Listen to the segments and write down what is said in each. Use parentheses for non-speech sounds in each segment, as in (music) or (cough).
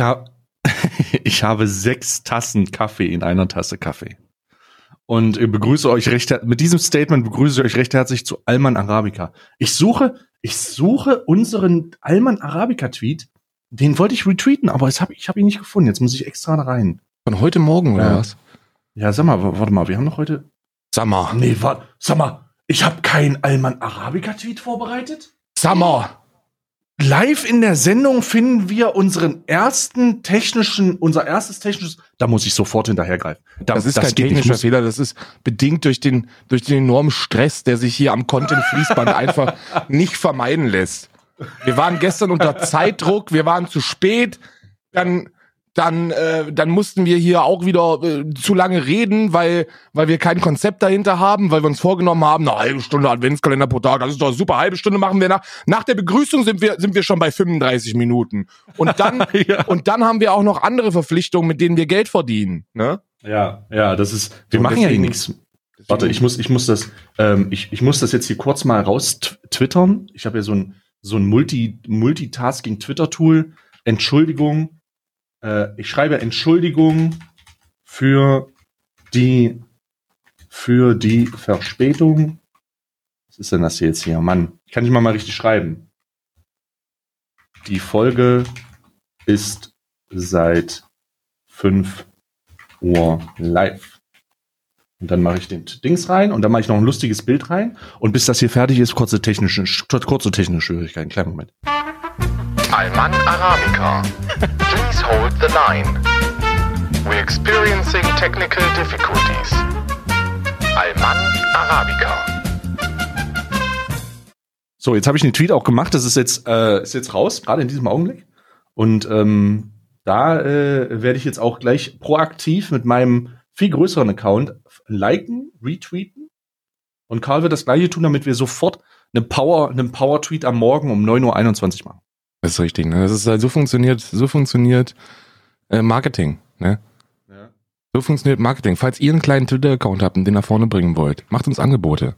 Ich, hab, (laughs) ich habe sechs Tassen Kaffee in einer Tasse Kaffee. Und begrüße euch recht, mit diesem Statement begrüße ich euch recht herzlich zu Alman Arabica. Ich suche, ich suche unseren Alman Arabica Tweet. Den wollte ich retweeten, aber jetzt hab, ich habe ihn nicht gefunden. Jetzt muss ich extra da rein. Von heute Morgen oder Ja. was? Ja, sag mal, warte mal, wir haben noch heute. Summer. Nee, warte, sag mal, ich habe keinen Alman Arabica Tweet vorbereitet. Summer. Live in der Sendung finden wir unseren ersten technischen, unser erstes technisches. Da muss ich sofort hinterhergreifen. Da, Das ist kein geht nicht. technischer Muss- Fehler, das ist bedingt durch den, durch den enormen Stress, der sich hier am Content-Fließband (laughs) einfach nicht vermeiden lässt. Wir waren gestern unter Zeitdruck, wir waren zu spät, dann, dann, äh, dann mussten wir hier auch wieder äh, zu lange reden, weil, weil wir kein Konzept dahinter haben, weil wir uns vorgenommen haben, eine halbe Stunde Adventskalender pro Tag, das ist doch super, halbe Stunde machen wir nach. Nach der Begrüßung sind wir, sind wir schon bei 35 Minuten. Und dann, (laughs) Ja. und dann haben wir auch noch andere Verpflichtungen, mit denen wir Geld verdienen, ne? Ja, ja, das ist. Wir machen ja hier deswegen- nichts. Warte, ich muss, ich muss das, ähm, ich, ich muss das jetzt hier kurz mal raus tw- twittern. Ich habe ja so ein, so ein Multi, Multitasking-Twitter-Tool. Entschuldigung. Äh, ich schreibe Entschuldigung für die, für die Verspätung. Was ist denn das hier jetzt hier? Mann, ich kann nicht mal mal richtig schreiben. Die Folge ist seit 5 Uhr live. Und dann mache ich den Dings rein und dann mache ich noch ein lustiges Bild rein. Und bis das hier fertig ist, kurze technische, kurze technische Schwierigkeiten. Kleinen Moment. Alman Arabica. Please hold the line. We're experiencing technical difficulties. Alman Arabica. So, jetzt habe ich den Tweet auch gemacht. Das ist jetzt, äh, ist jetzt raus, gerade in diesem Augenblick. Und ähm, da äh, werde ich jetzt auch gleich proaktiv mit meinem viel größeren Account liken, retweeten. Und Karl wird das gleiche tun, damit wir sofort einen Power, einen Power-Tweet am Morgen um 9.21 Uhr machen. Das ist richtig, ne? Das ist halt so funktioniert, so funktioniert äh, Marketing, ne? Ja. So funktioniert Marketing. Falls ihr einen kleinen Twitter-Account habt und den nach vorne bringen wollt, macht uns Angebote.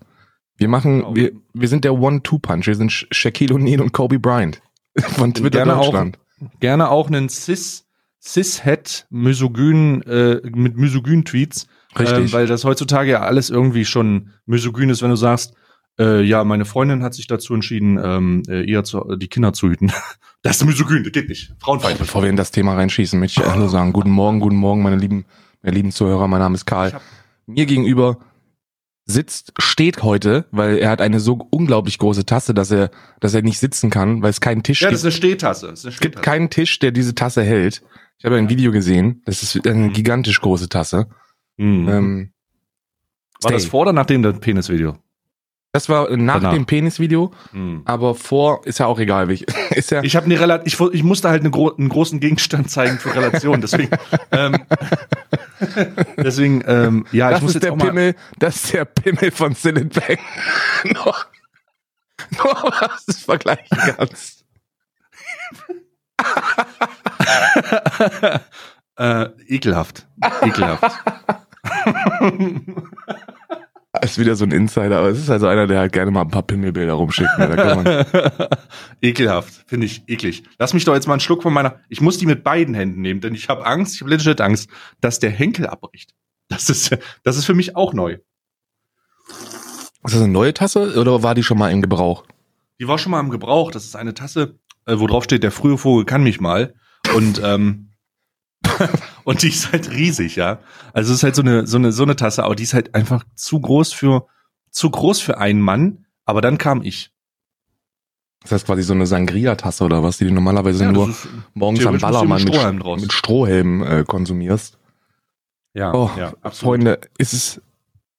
Wir machen, Genau. wir, wir sind der One-Two-Punch. Wir sind Sha- Shaquille O'Neal und Kobe Bryant (laughs) von Twitter Gerne auch. Deutschland. gerne auch einen cis cis-het misogyn äh, mit misogyn Tweets, Richtig. ähm, weil das heutzutage ja alles irgendwie schon misogyn ist, wenn du sagst, äh, ja, meine Freundin hat sich dazu entschieden, ähm, äh, eher zu, die Kinder zu hüten. (laughs) Das ist misogyn, das geht nicht. Frauenfeindlich. Bevor wir in das Thema reinschießen, möchte ich Hallo sagen. Guten Morgen, guten Morgen, meine lieben, meine lieben Zuhörer. Mein Name ist Karl. Mir gegenüber sitzt, steht heute, weil er hat eine so unglaublich große Tasse, dass er, dass er nicht sitzen kann, weil es keinen Tisch Ja, gibt. das ist eine Stehtasse. Das ist eine Es gibt keinen Tisch, der diese Tasse hält. Ich habe ein Video gesehen. Das ist eine gigantisch große Tasse. Mhm. Ähm, War das vor oder nach dem Penisvideo? Das war nach Danach. dem Penis-Video, Mhm. aber vor ist ja auch egal. Wie, (laughs) ist ja, Ich habe eine ich, ich musste halt eine gro einen großen Gegenstand zeigen für Relation, deswegen (laughs) ähm, deswegen ähm, ja, ich das muss ist jetzt der auch mal Pimmel, das ist der Pimmel von Silent Bang. (laughs) nur, nur was du vergleichen kannst. äh, ekelhaft. Ekelhaft. (laughs) Ist wieder so ein Insider, aber es ist also einer, der halt gerne mal ein paar Pimmelbilder rumschickt. ne, (laughs) Ekelhaft, finde ich eklig. Lass mich doch jetzt mal einen Schluck von meiner. Ich muss die mit beiden Händen nehmen, denn ich habe Angst, ich habe legit Angst, dass der Henkel abbricht. Das ist, das ist für mich auch neu. ist das eine neue Tasse oder war die schon mal im Gebrauch? Die war schon mal im Gebrauch. Das ist eine Tasse, äh, wo drauf steht, der frühe Vogel kann mich mal. Und ähm, (laughs) und die ist halt riesig, ja. Also es ist halt so eine so eine so eine Tasse, aber die ist halt einfach zu groß für zu groß für einen Mann. Aber dann kam ich. Das heißt quasi so eine Sangria-Tasse oder was, die du normalerweise Ja, nur morgens am Ballermann mit mit, Strohhalm draus. mit Strohhelm äh, konsumierst. ja, Oh, ja, absolut. Freunde, es ist,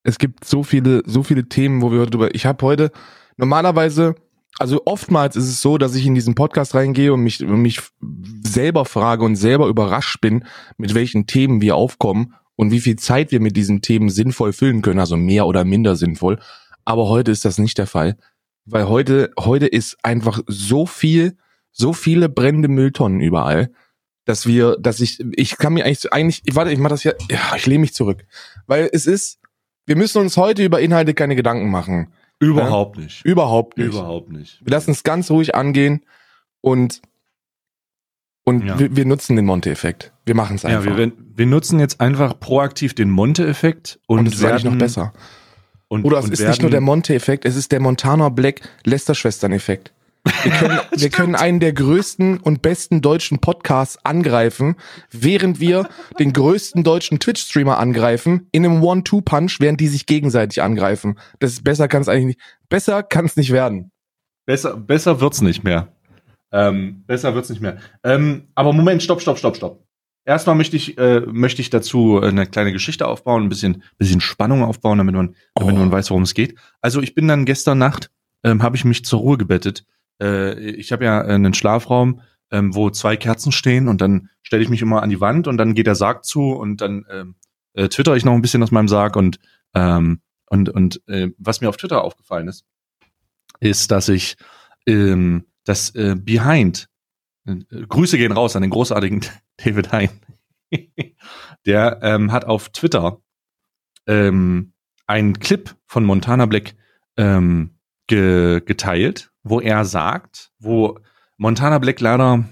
es gibt so viele, so viele Themen, wo wir heute drüber. Ich habe heute normalerweise, also oftmals ist es so, dass ich in diesen Podcast reingehe und mich, mich selber frage und selber überrascht bin, mit welchen Themen wir aufkommen und wie viel Zeit wir mit diesen Themen sinnvoll füllen können, also mehr oder minder sinnvoll. Aber heute ist das nicht der Fall, weil heute, heute ist einfach so viel, so viele brennende Mülltonnen überall, dass wir, dass ich, ich kann mir eigentlich, eigentlich, ich warte, ich mach das ja, ja, ich lehne mich zurück, weil es ist, wir müssen uns heute über Inhalte keine Gedanken machen, Überhaupt nicht. überhaupt nicht. Überhaupt nicht. Wir lassen es ganz ruhig angehen und Und Ja. wir, wir nutzen den Monte-Effekt. Wir machen es Ja, einfach. wir, werden- wir nutzen jetzt einfach proaktiv den Monte-Effekt und, und es ist eigentlich noch werden- besser. Und, Oder es ist werden, nicht nur der Monte-Effekt, es ist der Montana Black Lester-Schwestern-Effekt. Wir können, (laughs) wir können einen der größten und besten deutschen Podcasts angreifen, während wir den größten deutschen Twitch-Streamer angreifen, in einem One-Two-Punch, während die sich gegenseitig angreifen. Das ist besser kann es eigentlich nicht. Besser kann es nicht werden. Besser, besser wird's nicht mehr. Ähm, besser wird's nicht mehr. Ähm, aber Moment, stopp, stopp, stopp, stopp. Erstmal möchte ich, äh, möchte ich dazu eine kleine Geschichte aufbauen, ein bisschen, bisschen Spannung aufbauen, damit man, damit Oh. man weiß, worum es geht. Also ich bin dann gestern Nacht, ähm, habe ich mich zur Ruhe gebettet. Äh, ich habe ja einen Schlafraum, ähm, wo zwei Kerzen stehen und dann stelle ich mich immer an die Wand und dann geht der Sarg zu und dann ähm, äh, twitter ich noch ein bisschen aus meinem Sarg und ähm, und und äh, was mir auf Twitter aufgefallen ist, ist, dass ich ähm, das äh, Behind äh, Grüße gehen raus an den großartigen (laughs) David Hein. (laughs) Der ähm, hat auf Twitter ähm, einen Clip von Montana Black ähm, ge geteilt, wo er sagt, wo Montana Black leider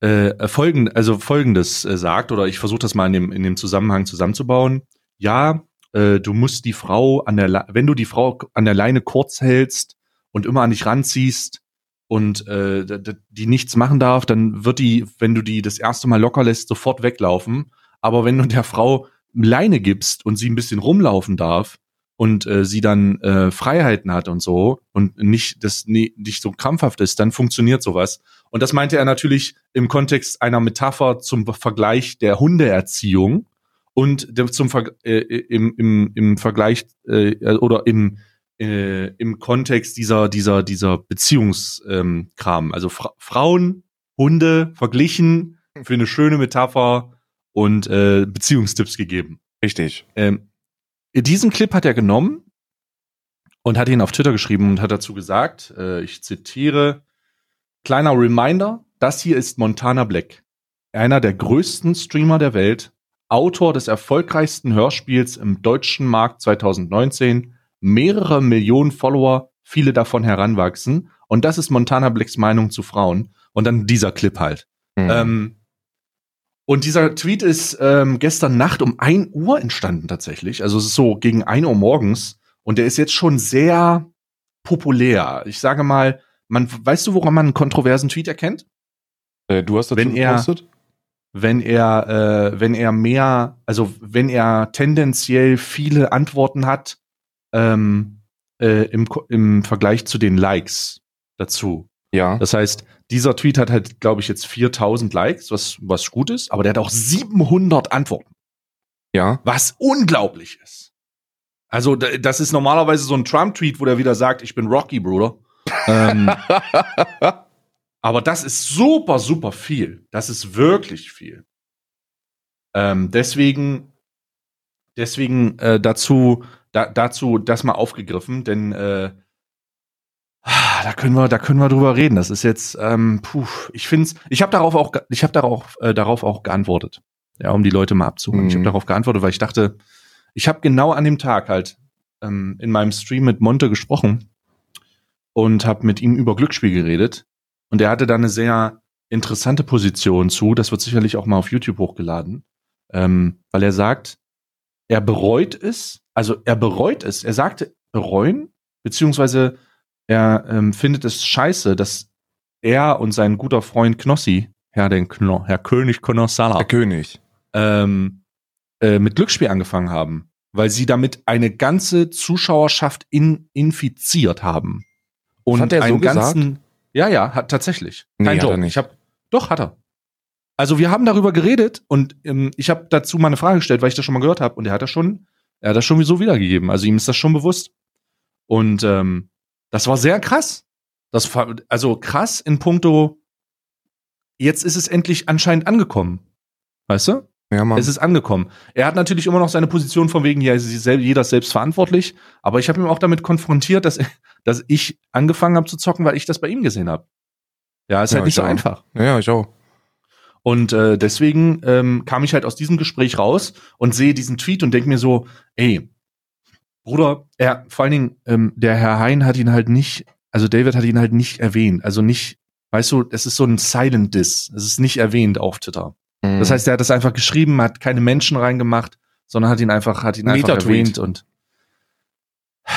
äh, folgend, also folgendes äh, sagt, oder ich versuche das mal in dem, in dem Zusammenhang zusammenzubauen. Ja, äh, du musst die Frau an der, Le wenn du die Frau an der Leine kurz hältst und immer an dich ranziehst und äh, die nichts machen darf, dann wird die, wenn du die das erste Mal locker lässt, sofort weglaufen. Aber wenn du der Frau Leine gibst und sie ein bisschen rumlaufen darf und äh, sie dann äh, Freiheiten hat und so und nicht das nie, nicht so krampfhaft ist, dann funktioniert sowas. Und das meinte er natürlich im Kontext einer Metapher zum Vergleich der Hundeerziehung und der, zum Ver äh, im, im, im Vergleich äh, oder im äh, im Kontext dieser dieser dieser Beziehungskram. Ähm, also Fra Frauen, Hunde verglichen für eine schöne Metapher und äh, Beziehungstipps gegeben. Richtig. Ähm, diesen Clip hat er genommen und hat ihn auf Twitter geschrieben und hat dazu gesagt, äh, ich zitiere, kleiner Reminder, das hier ist Montana Black, einer der größten Streamer der Welt, Autor des erfolgreichsten Hörspiels im deutschen Markt 2019, mehrere Millionen Follower, viele davon heranwachsen und das ist Montana Blacks Meinung zu Frauen und dann dieser Clip halt. Mhm. Ähm, und dieser Tweet ist ähm, gestern Nacht um 1 Uhr entstanden tatsächlich. Also es ist so gegen 1 Uhr morgens. Und der ist jetzt schon sehr populär. Ich sage mal, man, weißt du, woran man einen kontroversen Tweet erkennt? äh, du hast dazu wenn er- gepostet? Wenn er, äh, wenn er mehr, also wenn er tendenziell viele Antworten hat ähm, äh, im, im Vergleich zu den Likes dazu. Ja. Das heißt, dieser Tweet hat halt, glaube ich, jetzt 4000 Likes, was, was gut ist, aber der hat auch 700 Antworten, Ja. was unglaublich ist. Also, das ist normalerweise so ein Trump-Tweet, wo der wieder sagt, ich bin Rocky, Bruder. ähm, (laughs) aber das ist super, super viel. Das ist wirklich viel. Ähm, deswegen, deswegen äh, dazu, da, dazu das mal aufgegriffen, denn äh, da können wir, da können wir drüber reden. Das ist jetzt, ähm, puh, ich find's, ich habe darauf auch, ich habe darauf, äh, darauf auch geantwortet, ja, um die Leute mal abzuholen. Ich habe Mhm. darauf geantwortet, weil ich dachte, ich habe genau an dem Tag halt ähm, in meinem Stream mit Monte gesprochen und habe mit ihm über Glücksspiel geredet und er hatte da eine sehr interessante Position zu. Das wird sicherlich auch mal auf YouTube hochgeladen, ähm, weil er sagt, er bereut es, also er bereut es. Er sagte bereuen, beziehungsweise er ähm, findet es scheiße, dass er und sein guter Freund Knossi, Herr, den Kno, Herr König Konossala, Der König. ähm, äh, mit Glücksspiel angefangen haben, weil sie damit eine ganze Zuschauerschaft in, infiziert haben. Und hat er so einen gesagt? ganzen, ja, ja, hat tatsächlich. Nee, Kein hat er Joke. nicht. Ich hab, doch, hat er. Also wir haben darüber geredet und ähm, ich habe dazu mal eine Frage gestellt, weil ich das schon mal gehört habe und er hat das schon, er hat das schon so wiedergegeben. Also ihm ist das schon bewusst. Und ähm, das war sehr krass. Das war, also krass in puncto, jetzt ist es endlich anscheinend angekommen. Weißt du? Ja, Mann. Es ist angekommen. Er hat natürlich immer noch seine Position von wegen, ja, jeder ist selbst verantwortlich, aber ich habe ihn auch damit konfrontiert, dass, (laughs) dass ich angefangen habe zu zocken, weil ich das bei ihm gesehen habe. Ja, ist Ja, halt nicht ich so auch. einfach. ja, ja, ich auch. Und äh, deswegen ähm, kam ich halt aus diesem Gespräch raus und sehe diesen Tweet und denke mir so, ey, Bruder, er, vor allen Dingen, ähm, der Herr Hein hat ihn halt nicht, also David hat ihn halt nicht erwähnt, also nicht Weißt du, es ist so ein Silent Diss. Es ist nicht erwähnt auf Twitter. Mhm. Das heißt, er hat das einfach geschrieben, hat keine Menschen reingemacht, sondern hat ihn einfach, hat ihn einfach erwähnt und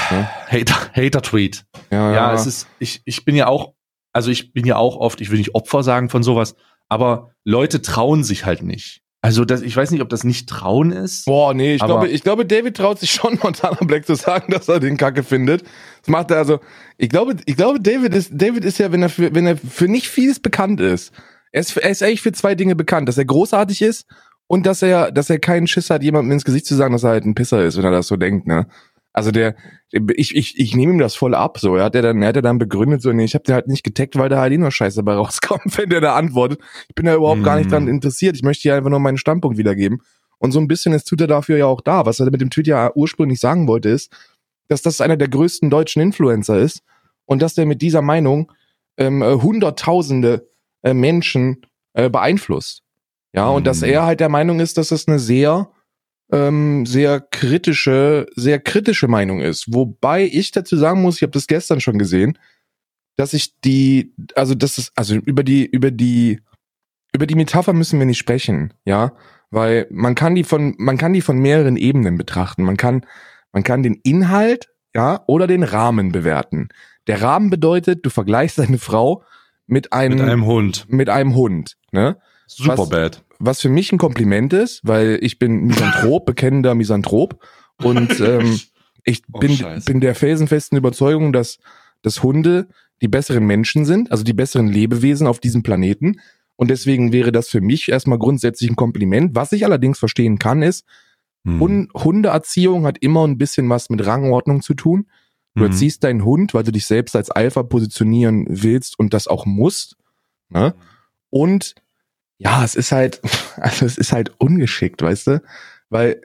Ja. Hater, Hater-Tweet. ja, Ja, es ist, ich, ich bin ja auch, also ich bin ja auch oft, ich will nicht Opfer sagen von sowas, aber Leute trauen sich halt nicht. Also das, ich weiß nicht, ob das nicht trauen ist. Boah, nee, ich glaube, ich glaube, David traut sich schon, (laughs) Montana Black zu sagen, dass er den Kacke findet. Das macht er also. Ich glaube, ich glaube, David ist, David ist ja, wenn er für, wenn er für nicht vieles bekannt ist. Er ist, er ist eigentlich für zwei Dinge bekannt, dass er großartig ist und dass er, dass er keinen Schiss hat, jemandem ins Gesicht zu sagen, dass er halt ein Pisser ist, wenn er das so denkt, ne? Also der, ich, ich, ich nehme ihm das voll ab, so. Er hat ja dann, er hat ja dann begründet, so, nee, ich habe den halt nicht getaggt, weil da halt eh nur Scheiße dabei rauskommt, (laughs) wenn der da antwortet. Ich bin da überhaupt gar nicht Mm. dran interessiert. Ich möchte hier einfach nur meinen Standpunkt wiedergeben. Und so ein bisschen ist tut er dafür ja auch da. Was er mit dem Tweet ja ursprünglich sagen wollte, ist, dass das einer der größten deutschen Influencer ist und dass der mit dieser Meinung ähm, äh, hunderttausende äh, Menschen äh, beeinflusst. Ja, und dass Mhm. er halt der Meinung ist, dass das eine sehr, ähm, sehr kritische, sehr kritische Meinung ist. Wobei ich dazu sagen muss, ich habe das gestern schon gesehen, dass ich die, also das ist, also über die, über die, über die Metapher müssen wir nicht sprechen, ja, weil man kann die von, man kann die von mehreren Ebenen betrachten. Man kann, man kann den Inhalt, ja, oder den Rahmen bewerten. Der Rahmen bedeutet, du vergleichst deine Frau mit einem, Mit einem Hund. mit einem Hund, ne? Superbad. was für mich ein Kompliment ist, weil ich bin Misanthrop, (laughs) bekennender Misanthrop und (laughs) ähm, ich Oh, bin, Scheiße. bin der felsenfesten Überzeugung, dass, dass Hunde die besseren Menschen sind, also die besseren Lebewesen auf diesem Planeten und deswegen wäre das für mich erstmal grundsätzlich ein Kompliment. Was ich allerdings verstehen kann, ist, Hm. Hund, Hundeerziehung hat immer ein bisschen was mit Rangordnung zu tun. Du Mhm. erziehst deinen Hund, weil du dich selbst als Alpha positionieren willst und das auch musst. Ne? Und ja, es ist halt, (laughs) also es ist halt ungeschickt, weißt du? Weil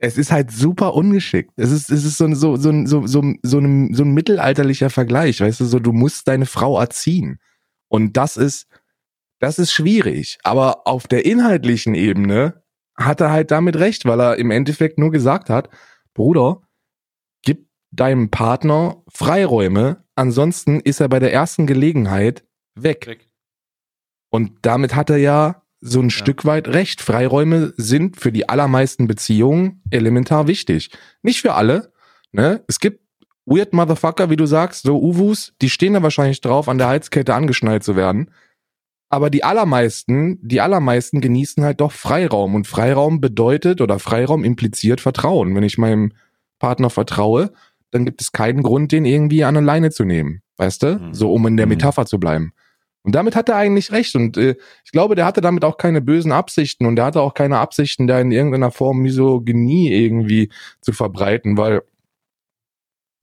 es ist halt super ungeschickt. Es ist, es ist so, ein- so, so, so, so, so, ein, so ein mittelalterlicher Vergleich, weißt du, so du musst deine Frau erziehen. Und das ist, das ist schwierig. Aber auf der inhaltlichen Ebene hat er halt damit recht, weil er im Endeffekt nur gesagt hat, Bruder, gib deinem Partner Freiräume, ansonsten ist er bei der ersten Gelegenheit weg. Weg. Und damit hat er ja so ein Stück weit recht. Freiräume sind für die allermeisten Beziehungen elementar wichtig. Nicht für alle. Ne? Es gibt weird Motherfucker, wie du sagst, so Uwus, die stehen da wahrscheinlich drauf, an der Heizkette angeschnallt zu werden. Aber die allermeisten, die allermeisten genießen halt doch Freiraum. Und Freiraum bedeutet oder Freiraum impliziert Vertrauen. Wenn ich meinem Partner vertraue, dann gibt es keinen Grund, den irgendwie an alleine zu nehmen. Weißt du? Mhm. So, um in der Mhm. Metapher zu bleiben. Und damit hat er eigentlich recht. Und äh, ich glaube, der hatte damit auch keine bösen Absichten. Und der hatte auch keine Absichten, da in irgendeiner Form Misogynie irgendwie zu verbreiten, weil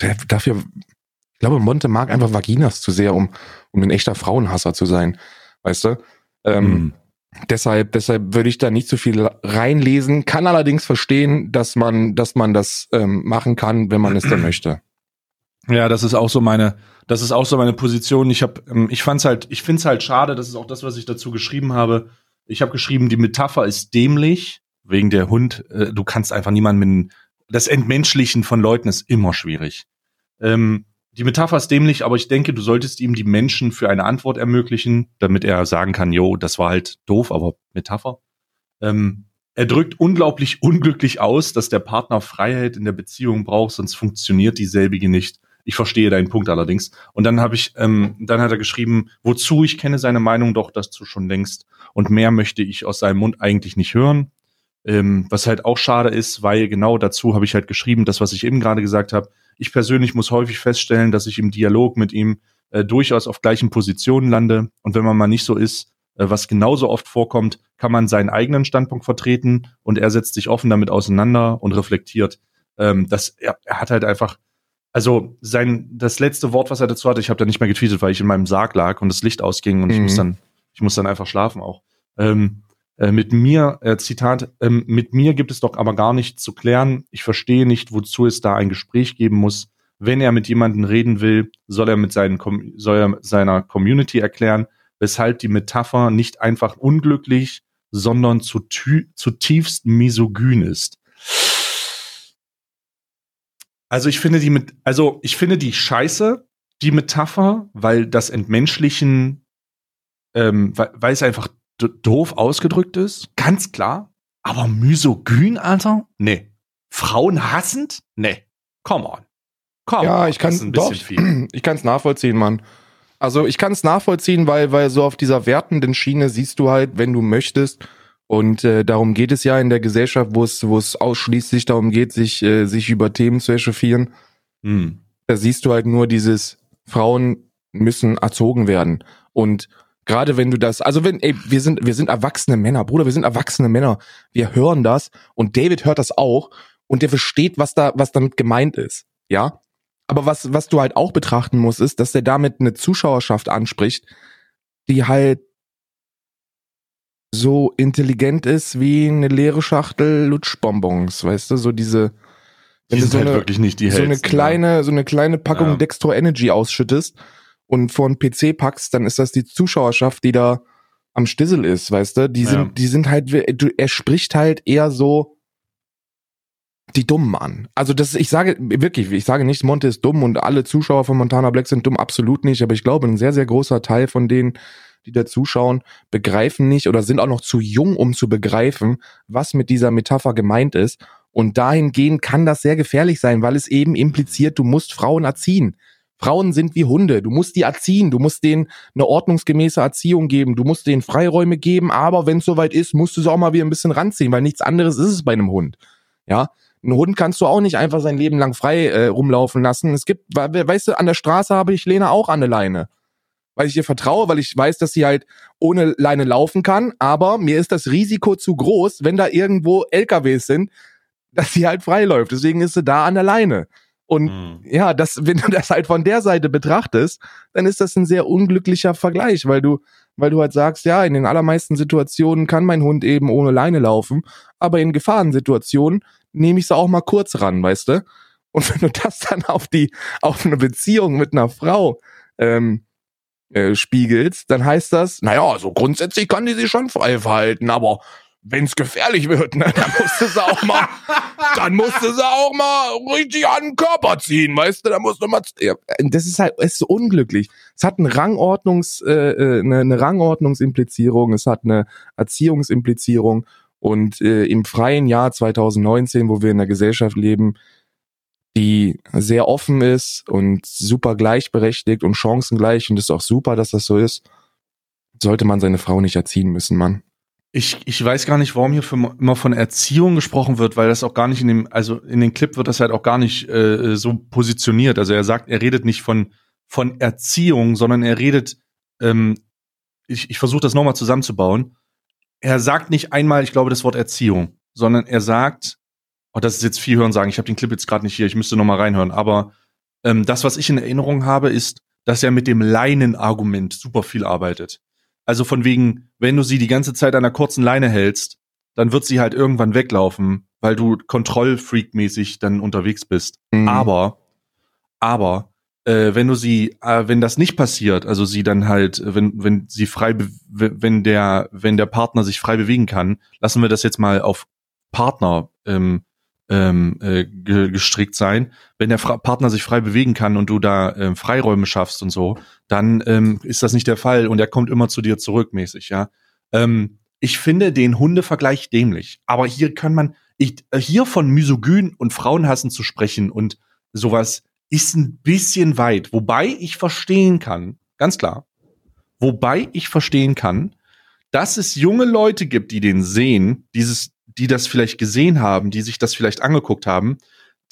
der, dafür, ich glaube, Monte mag einfach Vaginas zu sehr, um, um ein echter Frauenhasser zu sein. Weißt du? Ähm, Hm. Deshalb, deshalb würde ich da nicht so viel reinlesen, kann allerdings verstehen, dass man, dass man das ähm, machen kann, wenn man es denn möchte. Ja, das ist auch so meine, das ist auch so meine Position. Ich habe, ähm, ich fand's halt, ich find's halt schade. Das ist auch das, was ich dazu geschrieben habe. Ich habe geschrieben, die Metapher ist dämlich wegen der Hund. Äh, du kannst einfach niemanden mit das Entmenschlichen von Leuten ist immer schwierig. Ähm, die Metapher ist dämlich, aber ich denke, du solltest ihm die Menschen für eine Antwort ermöglichen, damit er sagen kann, jo, das war halt doof, aber Metapher. Ähm, er drückt unglaublich (laughs) unglücklich aus, dass der Partner Freiheit in der Beziehung braucht, sonst funktioniert dieselbige nicht. Ich verstehe deinen Punkt allerdings. Und dann habe ich, ähm, dann hat er geschrieben, wozu ich kenne seine Meinung doch dazu schon längst. Und mehr möchte ich aus seinem Mund eigentlich nicht hören. Ähm, was halt auch schade ist, weil genau dazu habe ich halt geschrieben, das, was ich eben gerade gesagt habe. Ich persönlich muss häufig feststellen, dass ich im Dialog mit ihm äh, durchaus auf gleichen Positionen lande. Und wenn man mal nicht so ist, äh, was genauso oft vorkommt, kann man seinen eigenen Standpunkt vertreten und er setzt sich offen damit auseinander und reflektiert. Ähm, das, er, er hat halt einfach, also sein, das letzte Wort, was er dazu hatte, ich habe da nicht mehr getweetet, weil ich in meinem Sarg lag und das Licht ausging und ich Mhm. muss dann, ich muss dann einfach schlafen auch. Ähm, äh, mit mir, äh, Zitat, ähm, mit mir gibt es doch aber gar nichts zu klären. Ich verstehe nicht, wozu es da ein Gespräch geben muss. Wenn er mit jemandem reden will, soll er mit seinen, soll er seiner Community erklären, weshalb die Metapher nicht einfach unglücklich, sondern zu zutiefst misogyn ist. Also ich finde die mit, also ich finde die scheiße, die Metapher, weil das Entmenschlichen ähm, weil, weil es einfach doof ausgedrückt ist, ganz klar. Aber misogyn, Alter? Nee. Frauen hassend? Nee. Come on. Come Ja, on. ich viel. (clears throat) ich kann es nachvollziehen, Mann. Also ich kann es nachvollziehen, weil weil so auf dieser wertenden Schiene siehst du halt, wenn du möchtest. Und äh, darum geht es ja in der Gesellschaft, wo es wo es ausschließlich darum geht, sich äh, sich über Themen zu echauffieren. Hm. Da siehst du halt nur dieses Frauen müssen erzogen werden und gerade wenn du das, also wenn, ey, wir sind, wir sind erwachsene Männer, Bruder, wir sind erwachsene Männer. Wir hören das und David hört das auch und der versteht, was da, was damit gemeint ist. Ja. Aber was, was du halt auch betrachten musst, ist, dass er damit eine Zuschauerschaft anspricht, die halt so intelligent ist wie eine leere Schachtel Lutschbonbons, weißt du, so diese, Die du sind so halt eine, wirklich nicht die so eine hellsten, kleine, so eine kleine Packung Ja. Dextro Energy ausschüttest und vor einen PC packst, dann ist das die Zuschauerschaft, die da am Stissel ist, weißt du? Die Ja. sind, die sind halt, du, er spricht halt eher so die Dummen an. Also das, ich sage wirklich, ich sage nicht, Monte ist dumm und alle Zuschauer von Montana Black sind dumm, absolut nicht. Aber ich glaube, ein sehr, sehr großer Teil von denen, die da zuschauen, begreifen nicht oder sind auch noch zu jung, um zu begreifen, was mit dieser Metapher gemeint ist. Und dahingehend kann das sehr gefährlich sein, weil es eben impliziert, du musst Frauen erziehen. Frauen sind wie Hunde. Du musst die erziehen. Du musst denen eine ordnungsgemäße Erziehung geben. Du musst denen Freiräume geben. Aber wenn es soweit ist, musst du sie auch mal wieder ein bisschen ranziehen, weil nichts anderes ist es bei einem Hund. Ja. Ein Hund kannst du auch nicht einfach sein Leben lang frei äh, rumlaufen lassen. Es gibt, we- weißt du, an der Straße habe ich Lena auch an der Leine. Weil ich ihr vertraue, weil ich weiß, dass sie halt ohne Leine laufen kann. Aber mir ist das Risiko zu groß, wenn da irgendwo LKWs sind, dass sie halt frei läuft. Deswegen ist sie da an der Leine. Und Hm. ja, das, (laughs) wenn du das halt von der Seite betrachtest, dann ist das ein sehr unglücklicher Vergleich, weil du, weil du halt sagst, ja, in den allermeisten Situationen kann mein Hund eben ohne Leine laufen, aber in Gefahrensituationen nehme ich sie auch mal kurz ran, weißt du? Und (laughs) wenn du das dann auf die, auf eine Beziehung mit einer Frau ähm, äh, spiegelst, dann heißt das, naja, also grundsätzlich kann die sich schon frei verhalten, aber wenn's gefährlich wird, ne, dann musst du sie auch mal, (laughs) dann musst du sie auch mal richtig an den Körper ziehen, weißt du, da musst du mal, ja, das ist halt, es ist so unglücklich. Es hat eine Rangordnungs, äh, äh, eine, eine Rangordnungsimplizierung, es hat eine Erziehungsimplizierung und äh, im freien Jahr 2019, wo wir in einer Gesellschaft leben, die sehr offen ist und super gleichberechtigt und chancengleich und ist auch super, dass das so ist, sollte man seine Frau nicht erziehen müssen, Mann. Ich, ich weiß gar nicht, warum hier für, immer von Erziehung gesprochen wird, weil das auch gar nicht in dem, also in dem Clip wird das halt auch gar nicht äh, so positioniert. Also er sagt, er redet nicht von, von Erziehung, sondern er redet, ähm, ich, ich versuche das nochmal zusammenzubauen. Er sagt nicht einmal, ich glaube, das Wort Erziehung, sondern er sagt, oh, das ist jetzt viel hören sagen, ich habe den Clip jetzt gerade nicht hier, ich müsste nochmal reinhören, aber ähm, das, was ich in Erinnerung habe, ist, dass er mit dem Leinenargument super viel arbeitet. Also von wegen, wenn du sie die ganze Zeit an einer kurzen Leine hältst, dann wird sie halt irgendwann weglaufen, weil du Kontrollfreak-mäßig dann unterwegs bist. Mhm. Aber, aber, äh, wenn du sie, äh, wenn das nicht passiert, also sie dann halt, wenn, wenn sie frei, wenn der, wenn der Partner sich frei bewegen kann, lassen wir das jetzt mal auf Partner ähm, ähm, äh, ge gestrickt sein. Wenn der Fra Partner sich frei bewegen kann und du da ähm, Freiräume schaffst und so, dann ähm, ist das nicht der Fall und er kommt immer zu dir zurück, mäßig, ja. Ähm, ich finde den Hundevergleich dämlich, aber hier kann man, ich, äh, hier von Misogyn und Frauenhassen zu sprechen und sowas ist ein bisschen weit, wobei ich verstehen kann, ganz klar, wobei ich verstehen kann, dass es junge Leute gibt, die den sehen, dieses, die das vielleicht gesehen haben, die sich das vielleicht angeguckt haben,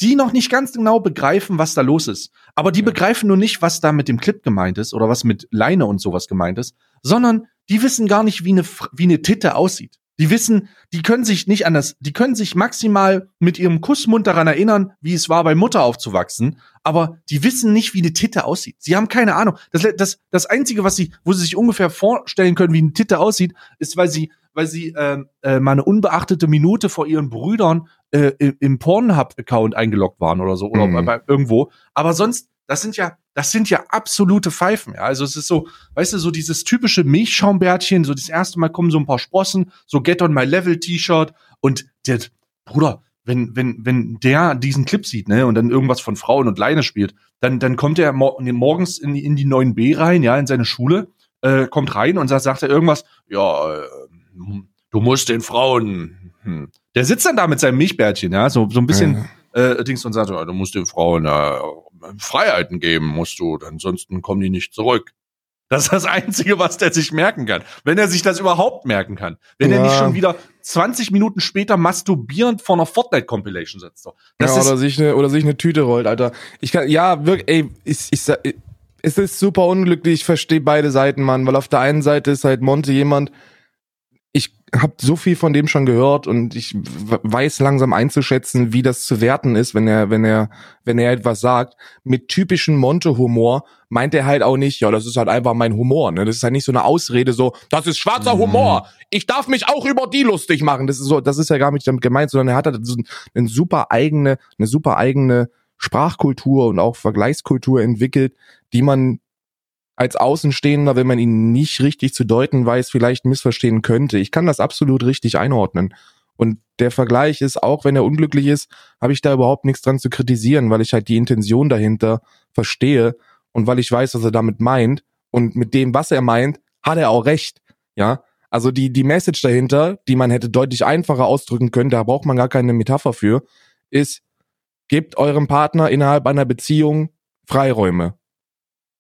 die noch nicht ganz genau begreifen, was da los ist. Aber die begreifen nur nicht, was da mit dem Clip gemeint ist oder was mit Leine und sowas gemeint ist, sondern die wissen gar nicht, wie eine, wie eine Titte aussieht. Die wissen, die können sich nicht anders, die können sich maximal mit ihrem Kussmund daran erinnern, wie es war, bei Mutter aufzuwachsen, aber die wissen nicht, wie eine Titte aussieht. Sie haben keine Ahnung. Das, das, das Einzige, was sie, wo sie sich ungefähr vorstellen können, wie eine Titte aussieht, ist, weil sie, weil sie ähm, äh, mal eine unbeachtete Minute vor ihren Brüdern äh, im- Pornhub-Account eingeloggt waren oder so, oder Mhm. bei, irgendwo. Aber sonst, das sind ja, das sind ja absolute Pfeifen. Ja? Also es ist so, weißt du, so dieses typische Milchschaumbärtchen, so das erste Mal kommen so ein paar Sprossen, so Get on my Level T-Shirt und der, Bruder, wenn, wenn, wenn der diesen Clip sieht, ne, und dann irgendwas von Frauen und Leine spielt, dann, dann kommt er mor morgens in, in die 9b rein, ja, in seine Schule, äh, kommt rein und sagt, sagt er irgendwas, ja, äh, du musst den Frauen, hm. der sitzt dann da mit seinem Milchbärtchen, ja, so, so ein bisschen, äh, Dings und sagt, ja, du musst den Frauen äh, Freiheiten geben, musst du, ansonsten kommen die nicht zurück. Das ist das Einzige, was der sich merken kann. Wenn er sich das überhaupt merken kann. Wenn Ja. er nicht schon wieder 20 Minuten später masturbierend vor einer Fortnite-Compilation sitzt. Das ja, oder sich eine oder sich eine Tüte rollt, Alter. Ich kann ja wirklich, ey, ich, ich, sa- es ist super unglücklich. Ich verstehe beide Seiten, Mann, weil auf der einen Seite ist halt Monte jemand. Habe so viel von dem schon gehört und ich weiß langsam einzuschätzen, wie das zu werten ist, wenn er wenn er wenn er etwas sagt. Mit typischen Monte-Humor meint er halt auch nicht, ja, das ist halt einfach mein Humor. Ne? Das ist halt nicht so eine Ausrede, so, das ist schwarzer Mhm. Humor. Ich darf mich auch über die lustig machen. Das ist so, das ist ja gar nicht damit gemeint, sondern er hat halt so eine super eigene, eine super eigene Sprachkultur und auch Vergleichskultur entwickelt, die man als Außenstehender, wenn man ihn nicht richtig zu deuten weiß, vielleicht missverstehen könnte. Ich kann das absolut richtig einordnen. Und der Vergleich ist, auch wenn er unglücklich ist, habe ich da überhaupt nichts dran zu kritisieren, weil ich halt die Intention dahinter verstehe und weil ich weiß, was er damit meint. Und mit dem, was er meint, hat er auch recht. Ja. Also die, die Message dahinter, die man hätte deutlich einfacher ausdrücken können, da braucht man gar keine Metapher für, ist, gebt eurem Partner innerhalb einer Beziehung Freiräume.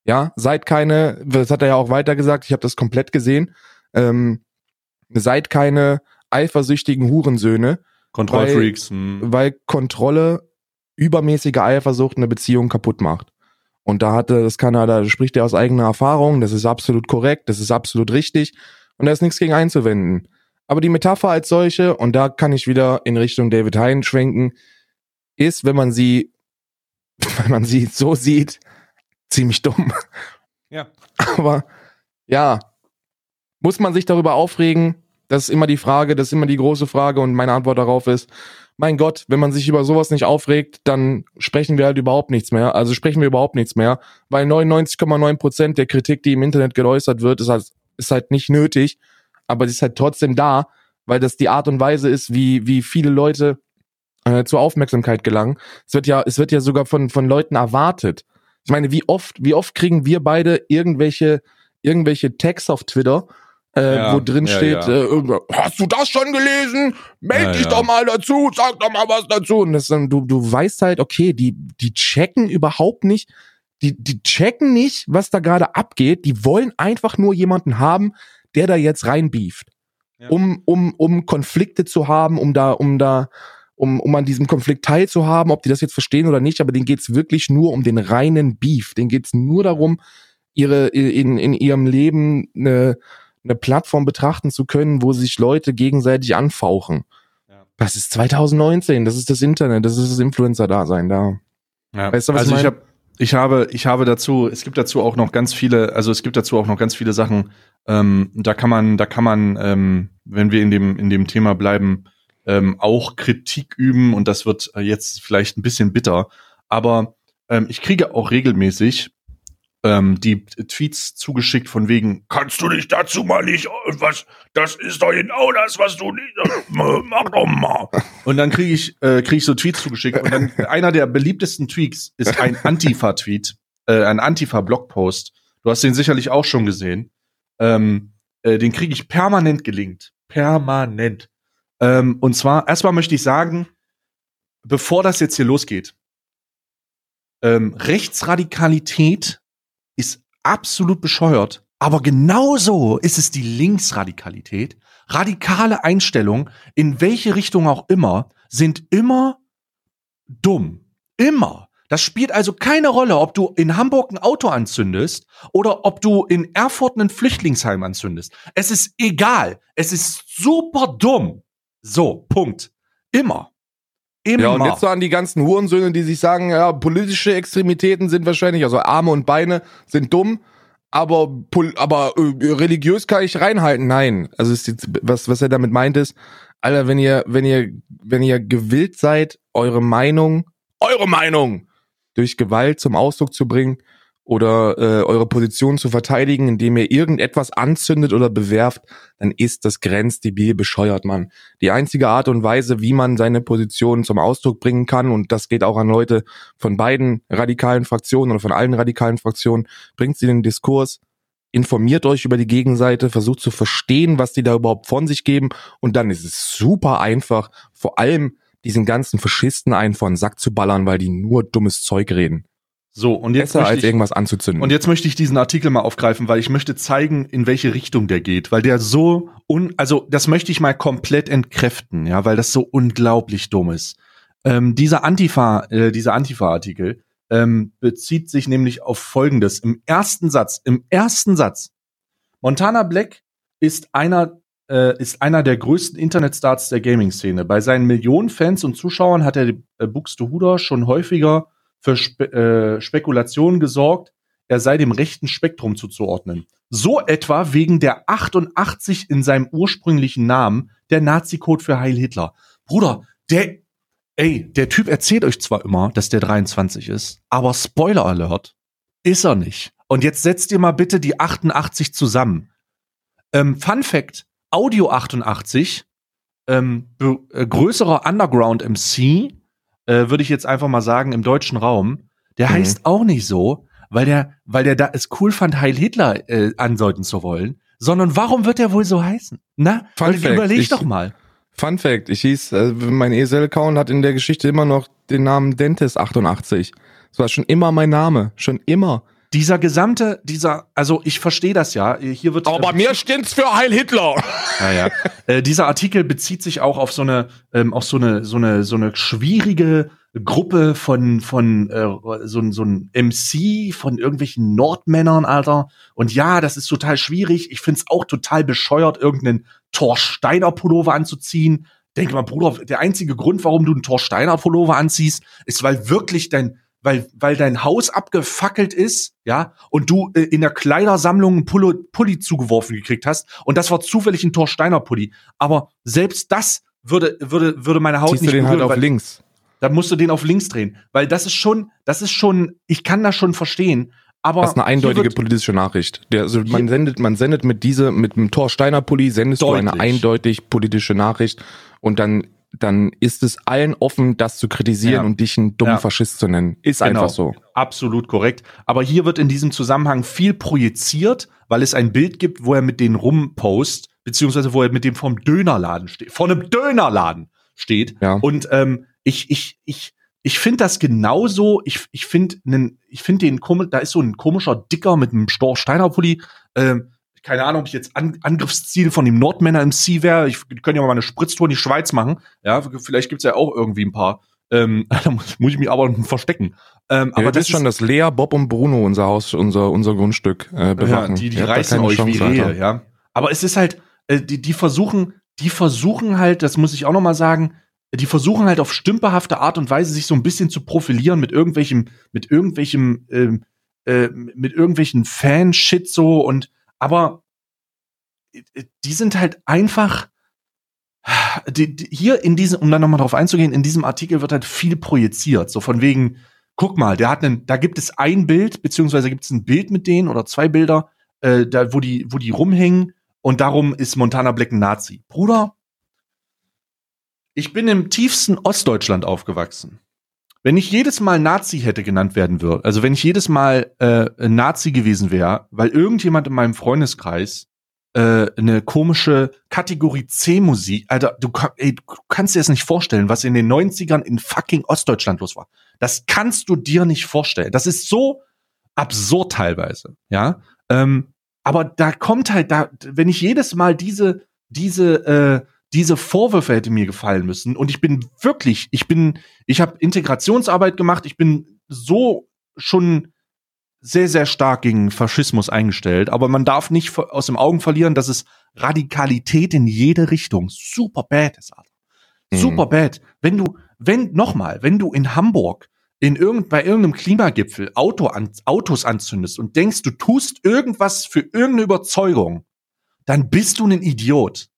Ja, seid keine, das hat er ja auch weiter gesagt, ich habe das komplett gesehen, ähm, seid keine eifersüchtigen Hurensöhne, Kontrollfreaks. hm. weil Kontrolle, übermäßige Eifersucht eine Beziehung kaputt macht. Und da hatte das Kanada, da spricht er aus eigener Erfahrung, das ist absolut korrekt, das ist absolut richtig und da ist nichts gegen einzuwenden. Aber die Metapher als solche, und da kann ich wieder in Richtung David Hein schwenken, ist, wenn man sie, (laughs) wenn man sie so sieht, ziemlich dumm. Ja. Aber ja, muss man sich darüber aufregen? Das ist immer die Frage, das ist immer die große Frage und meine Antwort darauf ist, mein Gott, wenn man sich über sowas nicht aufregt, dann sprechen wir halt überhaupt nichts mehr. Also sprechen wir überhaupt nichts mehr, weil 99,9 Prozent der Kritik, die im Internet geäußert wird, ist halt, ist halt nicht nötig, aber sie ist halt trotzdem da, weil das die Art und Weise ist, wie, wie viele Leute äh, zur Aufmerksamkeit gelangen. Es wird ja, es wird ja sogar von, von Leuten erwartet. Ich meine, wie oft, wie oft kriegen wir beide irgendwelche, irgendwelche Tags auf Twitter, äh, Ja, wo drin ja, steht, ja. Äh, hast du das schon gelesen? Meld dich doch mal dazu, sag doch mal was dazu. Und das dann, du, du weißt halt, okay, die, die checken überhaupt nicht, die, die checken nicht, was da gerade abgeht. Die wollen einfach nur jemanden haben, der da jetzt reinbieft. Um, um, um Konflikte zu haben, um da, um da, um, um an diesem Konflikt teilzuhaben, ob die das jetzt verstehen oder nicht, aber denen geht's wirklich nur um den reinen Beef. Denen geht's nur darum, ihre in, in ihrem Leben eine, eine Plattform betrachten zu können, wo sich Leute gegenseitig anfauchen. Ja. Das ist 2019, das ist das Internet, das ist das Influencer-Dasein da. Ja. Weißt du, was also ich ich mein? habe ich habe ich habe dazu es gibt dazu auch noch ganz viele also es gibt dazu auch noch ganz viele Sachen ähm, da kann man da kann man ähm, wenn wir in dem in dem Thema bleiben ähm, auch Kritik üben und das wird äh, jetzt vielleicht ein bisschen bitter. Aber ähm, ich kriege auch regelmäßig ähm, die Tweets zugeschickt von wegen kannst du dich dazu mal nicht äh, was das ist doch genau das was du nicht äh, (laughs) mach doch mal. Und dann kriege ich äh, kriege ich so Tweets zugeschickt und dann (laughs) einer der beliebtesten Tweets ist ein Antifa Tweet (laughs) äh, ein Antifa Blogpost du hast den sicherlich auch schon gesehen. Ähm, äh, den kriege ich permanent gelinkt. Permanent ähm, und zwar erstmal möchte ich sagen bevor das jetzt hier losgeht ähm, Rechtsradikalität ist absolut bescheuert. Aber genauso ist es die Linksradikalität. Radikale Einstellungen, in welche Richtung auch immer, sind immer dumm. Immer. Das spielt also keine Rolle, ob du in Hamburg ein Auto anzündest oder ob du in Erfurt ein Flüchtlingsheim anzündest. Es ist egal. Es ist super dumm. So, Punkt. Immer. Immer. Ja, und jetzt so an die ganzen Hurensöhne, die sich sagen, ja, politische Extremitäten sind wahrscheinlich, also Arme und Beine sind dumm, aber, aber äh, religiös kann ich reinhalten. Nein. Also ist jetzt, was, was er damit meint ist, Alter, wenn ihr, wenn ihr, wenn ihr gewillt seid, eure Meinung, eure Meinung durch Gewalt zum Ausdruck zu bringen oder äh, eure Position zu verteidigen, indem ihr irgendetwas anzündet oder bewerft, dann ist das grenzdebil bescheuert, Mann. Die einzige Art und Weise, wie man seine Position zum Ausdruck bringen kann, und das geht auch an Leute von beiden radikalen Fraktionen oder von allen radikalen Fraktionen, bringt sie in den Diskurs, informiert euch über die Gegenseite, versucht zu verstehen, was die da überhaupt von sich geben und dann ist es super einfach, vor allem diesen ganzen Faschisten einen von den Sack zu ballern, weil die nur dummes Zeug reden. So, und jetzt Besser möchte als ich, irgendwas anzuzünden. Und jetzt möchte ich diesen Artikel mal aufgreifen, weil ich möchte zeigen, in welche Richtung der geht, weil der so un, also das möchte ich mal komplett entkräften, ja, weil das so unglaublich dumm ist. Ähm, dieser Antifa, äh, dieser Antifa-Artikel ähm, bezieht sich nämlich auf Folgendes: Im ersten Satz, im ersten Satz, Montana Black ist einer äh, ist einer der größten Internetstars der Gaming-Szene. Bei seinen Millionen Fans und Zuschauern hat er äh, Buxtehude schon häufiger für Spe äh, Spekulationen gesorgt, er sei dem rechten Spektrum zuzuordnen. So etwa wegen der 88 in seinem ursprünglichen Namen, der Nazi-Code für Heil Hitler. Bruder, der, ey, der Typ erzählt euch zwar immer, dass der 23 ist, aber Spoiler Alert, ist er nicht. Und jetzt setzt ihr mal bitte die 88 zusammen. Ähm, Fun Fact, Audio 88, ähm, äh, größerer Underground MC, äh, würde ich jetzt einfach mal sagen, im deutschen Raum, der Mhm. heißt auch nicht so, weil der, weil der da es cool fand, Heil Hitler äh, andeuten zu wollen, sondern warum wird der wohl so heißen? Na, Fun weil, Fact, überleg ich- doch mal. Fun Fact, ich hieß, äh, mein ESL-Account hat in der Geschichte immer noch den Namen Dentist88. Das war schon immer mein Name, schon immer. Dieser gesamte, dieser, also ich verstehe das ja. Hier wird. steht's für Heil Hitler. Ja, ja. äh, dieser Artikel bezieht sich auch auf so eine, ähm, auf so eine, so eine, so eine schwierige Gruppe von, von äh, so, so ein MC von irgendwelchen Nordmännern, Alter. Und ja, das ist total schwierig. Ich find's auch total bescheuert, irgendeinen Thor Steiner Pullover anzuziehen. Denke mal, Bruder, der einzige Grund, warum du einen Thor Steiner Pullover anziehst, ist, weil wirklich dein, weil, weil dein Haus abgefackelt ist, ja, und du äh, in der Kleidersammlung einen Pullo, Pulli zugeworfen gekriegt hast, und das war zufällig ein Thor Steiner Pulli. Aber selbst das würde, würde, würde meine Haut Ziehst du nicht den halt berühren, auf weil- links. dann musst du den auf links drehen. Weil das ist schon, das ist schon, ich kann das schon verstehen, aber. Das ist eine eindeutige politische Nachricht. Der, also man sendet, man sendet mit diese, mit dem Thor Steiner Pulli sendest du eine Deutlich. eindeutig politische Nachricht und dann, dann ist es allen offen, das zu kritisieren Ja. und dich einen dummen Ja. Faschist zu nennen. Ist Genau. einfach so. Absolut korrekt. Aber hier wird in diesem Zusammenhang viel projiziert, weil es ein Bild gibt, wo er mit denen rumpost, beziehungsweise wo er mit dem vom Dönerladen steht, vor einem Dönerladen steht. Ja. Und ähm, ich, ich, ich, ich finde das genauso. Ich, ich finde, ich finde den komisch. Da ist so ein komischer Dicker mit einem Storch Steiner Pulli. Ähm, keine Ahnung, ob ich jetzt An Angriffsziel von dem Nordmänner im Sea wäre. Ich können ja mal eine Spritztour in die Schweiz machen. Ja, vielleicht gibt's ja auch irgendwie ein paar. Ähm, (laughs) da muss, muss ich mich aber verstecken. Ähm, Aber aber das ist schon, dass Lea, Bob und Bruno unser Haus, unser, unser Grundstück äh, bewachen. ja, die, die Ihr reißen euch Chance, wie Rehe, Alter. ja. Aber es ist halt, äh, die, die versuchen, die versuchen halt, das muss ich auch noch mal sagen, die versuchen halt auf stümperhafte Art und Weise sich so ein bisschen zu profilieren mit irgendwelchem, mit irgendwelchem, ähm, äh, mit irgendwelchen Fan-Shit so und, aber äh, die sind halt einfach, die, die, hier in diesem, um dann nochmal drauf einzugehen, in diesem Artikel wird halt viel projiziert. So von wegen, guck mal, der hat einen, da gibt es ein Bild, beziehungsweise gibt es ein Bild mit denen oder zwei Bilder, äh, da, wo die, wo die rumhängen und darum ist Montana Black ein Nazi. Bruder, ich bin im tiefsten Ostdeutschland aufgewachsen. Wenn ich jedes Mal Nazi hätte genannt werden würde, also wenn ich jedes Mal äh, Nazi gewesen wäre, weil irgendjemand in meinem Freundeskreis äh, eine komische Kategorie C Musik, Alter, du, ka- ey, du kannst dir das nicht vorstellen, was in den 90ern in fucking Ostdeutschland los war. Das kannst du dir nicht vorstellen. Das ist so absurd teilweise, ja. Ähm, aber da kommt halt da, wenn ich jedes Mal diese, diese, äh, diese Vorwürfe hätte mir gefallen müssen und ich bin wirklich, ich bin, ich habe Integrationsarbeit gemacht, ich bin so schon sehr, sehr stark gegen Faschismus eingestellt, aber man darf nicht aus dem Augen verlieren, dass es Radikalität in jede Richtung super bad ist, Alter. Mhm. Super bad. Wenn du, wenn, nochmal, wenn du in Hamburg in irgend, bei irgendeinem Klimagipfel Auto an, Autos anzündest und denkst, du tust irgendwas für irgendeine Überzeugung, dann bist du ein Idiot.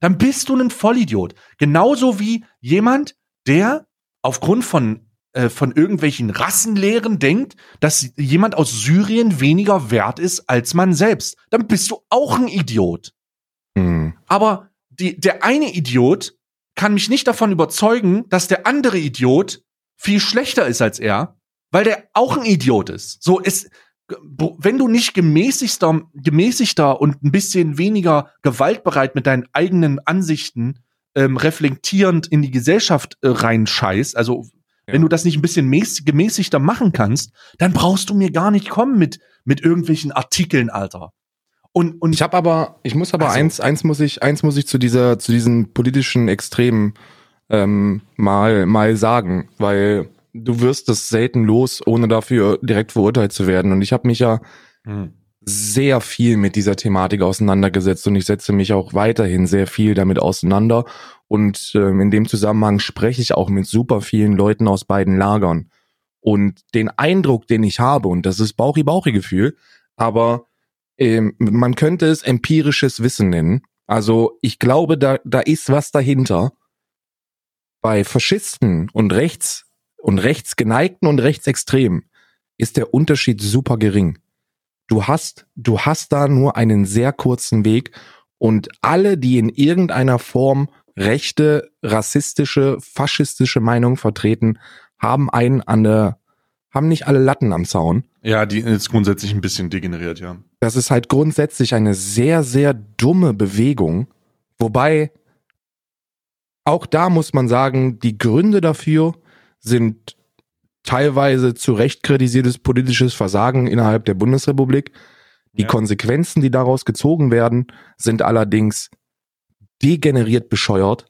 Dann bist du ein Vollidiot. Genauso wie jemand, der aufgrund von, äh, von irgendwelchen Rassenlehren denkt, dass jemand aus Syrien weniger wert ist als man selbst. Dann bist du auch ein Idiot. Hm. Aber die, der eine Idiot kann mich nicht davon überzeugen, dass der andere Idiot viel schlechter ist als er, weil der auch ein Idiot ist. So ist, wenn du nicht gemäßigter, gemäßigter und ein bisschen weniger gewaltbereit mit deinen eigenen Ansichten ähm, reflektierend in die Gesellschaft äh, reinscheißt, also ja. wenn du das nicht ein bisschen mäß, gemäßigter machen kannst, dann brauchst du mir gar nicht kommen mit mit irgendwelchen Artikeln, Alter. Und, und ich habe aber, ich muss aber also, eins, eins muss ich, eins muss ich zu dieser, zu diesen politischen Extremen ähm, mal mal sagen, weil du wirst das selten los, ohne dafür direkt verurteilt zu werden. Und ich habe mich ja hm. sehr viel mit dieser Thematik auseinandergesetzt und ich setze mich auch weiterhin sehr viel damit auseinander. Und ähm, in dem Zusammenhang spreche ich auch mit super vielen Leuten aus beiden Lagern. Und den Eindruck, den ich habe, und das ist Bauchi-Bauchi-Gefühl, aber ähm, man könnte es empirisches Wissen nennen. Also ich glaube, da, da ist was dahinter. Bei Faschisten und rechts und rechtsgeneigten und rechtsextremen ist der Unterschied super gering. Du hast, du hast da nur einen sehr kurzen Weg und alle, die in irgendeiner Form rechte, rassistische, faschistische Meinung vertreten, haben einen an der, haben nicht alle Latten am Zaun. Ja, die ist grundsätzlich ein bisschen degeneriert, ja. Das ist halt grundsätzlich eine sehr, sehr dumme Bewegung. Wobei, auch da muss man sagen, die Gründe dafür sind teilweise zu Recht kritisiertes politisches Versagen innerhalb der Bundesrepublik. Die ja. Konsequenzen, die daraus gezogen werden, sind allerdings degeneriert bescheuert.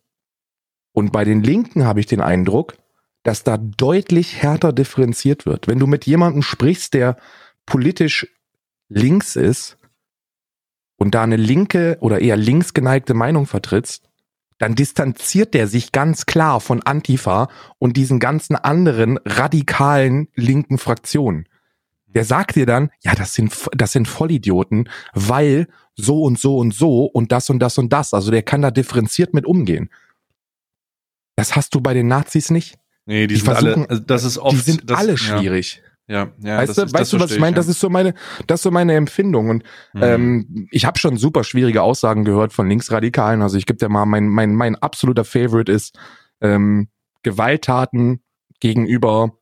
Und bei den Linken habe ich den Eindruck, dass da deutlich härter differenziert wird. Wenn du mit jemandem sprichst, der politisch links ist und da eine linke oder eher links geneigte Meinung vertrittst, dann distanziert der sich ganz klar von Antifa und diesen ganzen anderen radikalen linken Fraktionen. Der sagt dir dann, ja, das sind, das sind Vollidioten, weil so und so und so und das und das und das. Also der kann da differenziert mit umgehen. Das hast du bei den Nazis nicht. Nee, die, die sind versuchen, alle, also das ist oft, die sind das, alle schwierig. Ja. Ja, ja. Weißt das, du, weißt du, was ich meine? Ja. Das ist so meine, das ist so meine Empfindung. Und mhm. ähm, ich habe schon super schwierige Aussagen gehört von Linksradikalen. Also ich gebe dir mal mein, mein, mein absoluter Favorite ist ähm, Gewalttaten gegenüber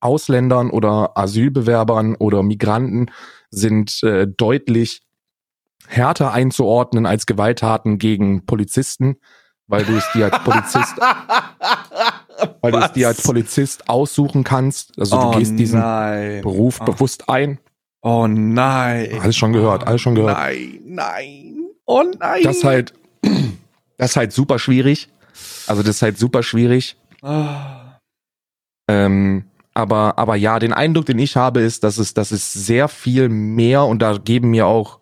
Ausländern oder Asylbewerbern oder Migranten sind äh, deutlich härter einzuordnen als Gewalttaten gegen Polizisten, weil du es dir als Polizist (laughs) (laughs) weil du es dir als Polizist aussuchen kannst. Also oh, du gehst diesen nein. Beruf oh. bewusst ein. Oh nein. Alles schon gehört, alles schon gehört. Nein, nein. Oh nein. Das ist halt, (clears throat) das ist halt super schwierig. Also das ist halt super schwierig. Oh. Ähm, aber, aber ja, den Eindruck, den ich habe, ist, dass es, dass es sehr viel mehr und da geben mir auch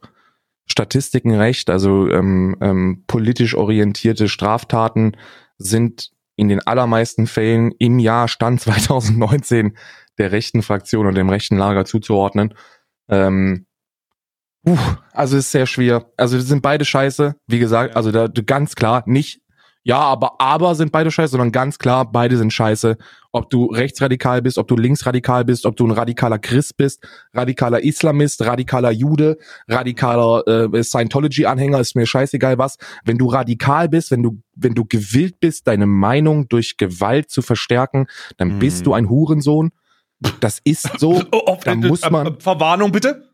Statistiken recht. Also ähm, ähm, politisch orientierte Straftaten sind in den allermeisten Fällen im Jahr Stand (laughs) 2019 der rechten Fraktion und dem rechten Lager zuzuordnen. Ähm, uh, also ist sehr schwer. Also sind beide scheiße. Wie gesagt, also da ganz klar nicht ja, aber aber sind beide scheiße, sondern ganz klar, beide sind scheiße. Ob du rechtsradikal bist, ob du linksradikal bist, ob du ein radikaler Christ bist, radikaler Islamist, radikaler Jude, radikaler äh, Scientology-Anhänger, ist mir scheißegal was. Wenn du radikal bist, wenn du, wenn du gewillt bist, deine Meinung durch Gewalt zu verstärken, dann hm. bist du ein Hurensohn. Das ist so. (laughs) Oh, da muss man. Verwarnung bitte.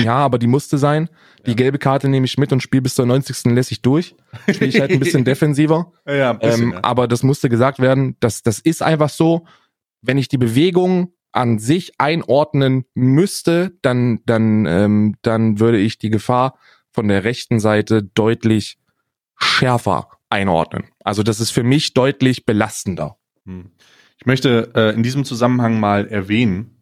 (laughs) Ja, aber die musste sein. Die gelbe Karte nehme ich mit und spiele bis zur 90. lässig durch. Spiele ich halt ein (laughs) bisschen defensiver. Ja, ein bisschen, ähm, ja. Aber das musste gesagt werden. Das, das ist einfach so. Wenn ich die Bewegung an sich einordnen müsste, dann, dann, ähm, dann würde ich die Gefahr von der rechten Seite deutlich schärfer einordnen. Also das ist für mich deutlich belastender. Hm. Ich möchte äh, in diesem Zusammenhang mal erwähnen,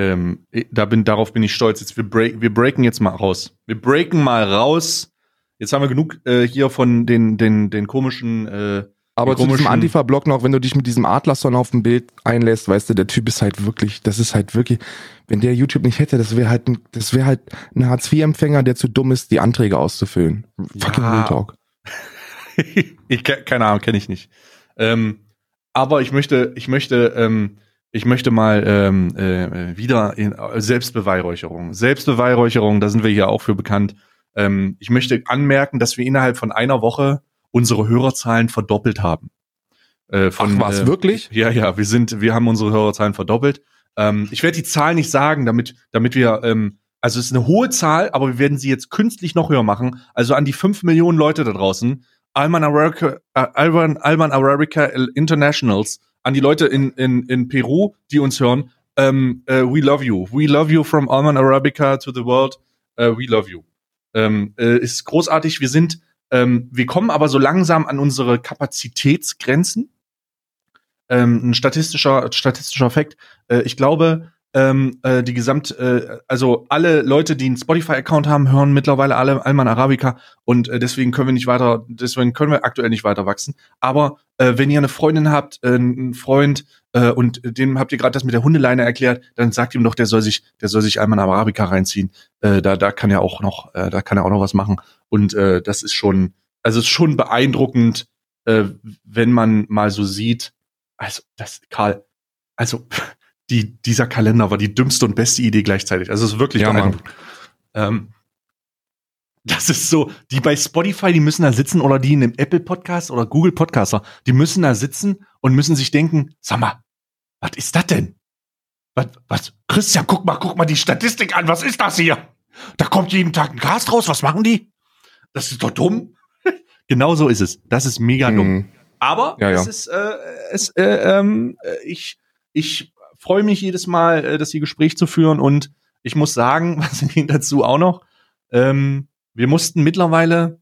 ähm, da bin, darauf bin ich stolz. Jetzt, wir, break, wir breaken jetzt mal raus. Wir breaken mal raus. Jetzt haben wir genug äh, hier von den, den, den komischen. Äh, aber zu diesem Antifa-Block noch, wenn du dich mit diesem Adlerson auf dem Bild einlässt, weißt du, der Typ ist halt wirklich, das ist halt wirklich, wenn der YouTube nicht hätte, das wäre halt, ein, das wäre halt ein Hartz-IV-Empfänger, der zu dumm ist, die Anträge auszufüllen. Fucking ja. Real Talk. (laughs) ich, keine Ahnung, kenne ich nicht. Ähm, aber ich möchte, ich möchte ähm, ich möchte mal ähm, äh, wieder in äh, Selbstbeweihräucherung. Selbstbeweihräucherung, da sind wir hier auch für bekannt. Ähm, ich möchte anmerken, dass wir innerhalb von einer Woche unsere Hörerzahlen verdoppelt haben. Äh, von, Ach, was, äh, wirklich? Ja, ja, wir sind, wir haben unsere Hörerzahlen verdoppelt. Ähm, ich werde die Zahl nicht sagen, damit, damit wir, ähm, also es ist eine hohe Zahl, aber wir werden sie jetzt künstlich noch höher machen. Also an die fünf Millionen Leute da draußen, Alman Arabica, äh, Alman, Alman Arabica Internationals, an die Leute in, in, in Peru, die uns hören, ähm, äh, we love you. We love you from Alman Arabica to the world. Uh, we love you. Ähm, äh, ist großartig. Wir sind, ähm, wir kommen aber so langsam an unsere Kapazitätsgrenzen. Ähm, ein statistischer, statistischer Fakt. Äh, ich glaube, ähm, äh, die Gesamt, äh, also alle Leute, die einen Spotify-Account haben, hören mittlerweile alle Alman Arabica und äh, deswegen können wir nicht weiter, deswegen können wir aktuell nicht weiter wachsen. Aber äh, wenn ihr eine Freundin habt, äh, einen Freund äh, und dem habt ihr gerade das mit der Hundeleine erklärt, dann sagt ihm doch, der soll sich, der soll sich Alman Arabica reinziehen. Äh, da, da kann er auch noch, äh, da kann er auch noch was machen. Und äh, das ist schon, also ist schon beeindruckend, äh, wenn man mal so sieht. Also das, Karl, also (laughs) die, dieser Kalender war die dümmste und beste Idee gleichzeitig. Also es ist wirklich Ja. Ähm, das ist so, die bei Spotify, die müssen da sitzen oder die in einem Apple Podcast oder Google Podcaster, die müssen da sitzen und müssen sich denken, sag mal, was ist das denn? Was, was, Christian, guck mal, guck mal die Statistik an, was ist das hier? Da kommt jeden Tag ein Cast raus, was machen die? Das ist doch dumm. (laughs) genau so ist es. Das ist mega dumm. Mhm. Aber Ja, ja. es ist, äh, es, äh, ähm, äh, ich, ich freue mich jedes Mal, äh, das hier Gespräch zu führen und ich muss sagen, (laughs) was ging dazu auch noch? Ähm, wir mussten mittlerweile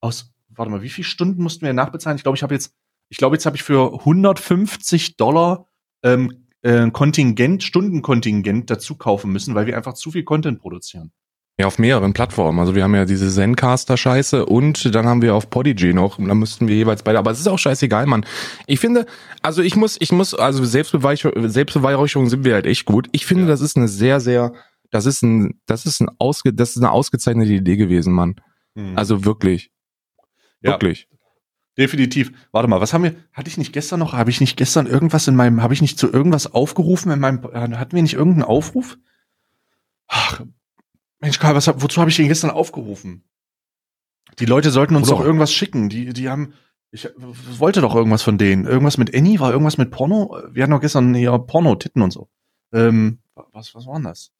aus, warte mal, wie viele Stunden mussten wir nachbezahlen? Ich glaube, ich habe jetzt, ich glaube, jetzt habe ich für 150 Dollar ähm, äh, Kontingent, Stundenkontingent dazu kaufen müssen, weil wir einfach zu viel Content produzieren. Ja, auf mehreren Plattformen. Also wir haben ja diese Zencaster-Scheiße und dann haben wir auf Podigy noch. Und da müssten wir jeweils beide. Aber es ist auch scheißegal, Mann. Ich finde, also ich muss, ich muss, also Selbstbeweihräucherung, Selbstbeweihräucherung sind wir halt echt gut. Ich finde, Ja. das ist eine sehr, sehr, das ist ein, das ist ein ausge, das ist eine ausgezeichnete Idee gewesen, Mann. Also wirklich. Ja. Wirklich. Definitiv. Warte mal, was haben wir? Hatte ich nicht gestern noch? Habe ich nicht gestern irgendwas in meinem? Habe ich nicht zu irgendwas aufgerufen in meinem? Hatten wir nicht irgendeinen Aufruf? Ach, Mensch, Karl, was, wozu habe ich den gestern aufgerufen? Die Leute sollten uns Oder- doch irgendwas schicken. Die, die haben. Ich wollte doch irgendwas von denen. Irgendwas mit Annie? War irgendwas mit Porno? Wir hatten doch gestern hier Porno, Titten und so. Ähm, was, was war denn das?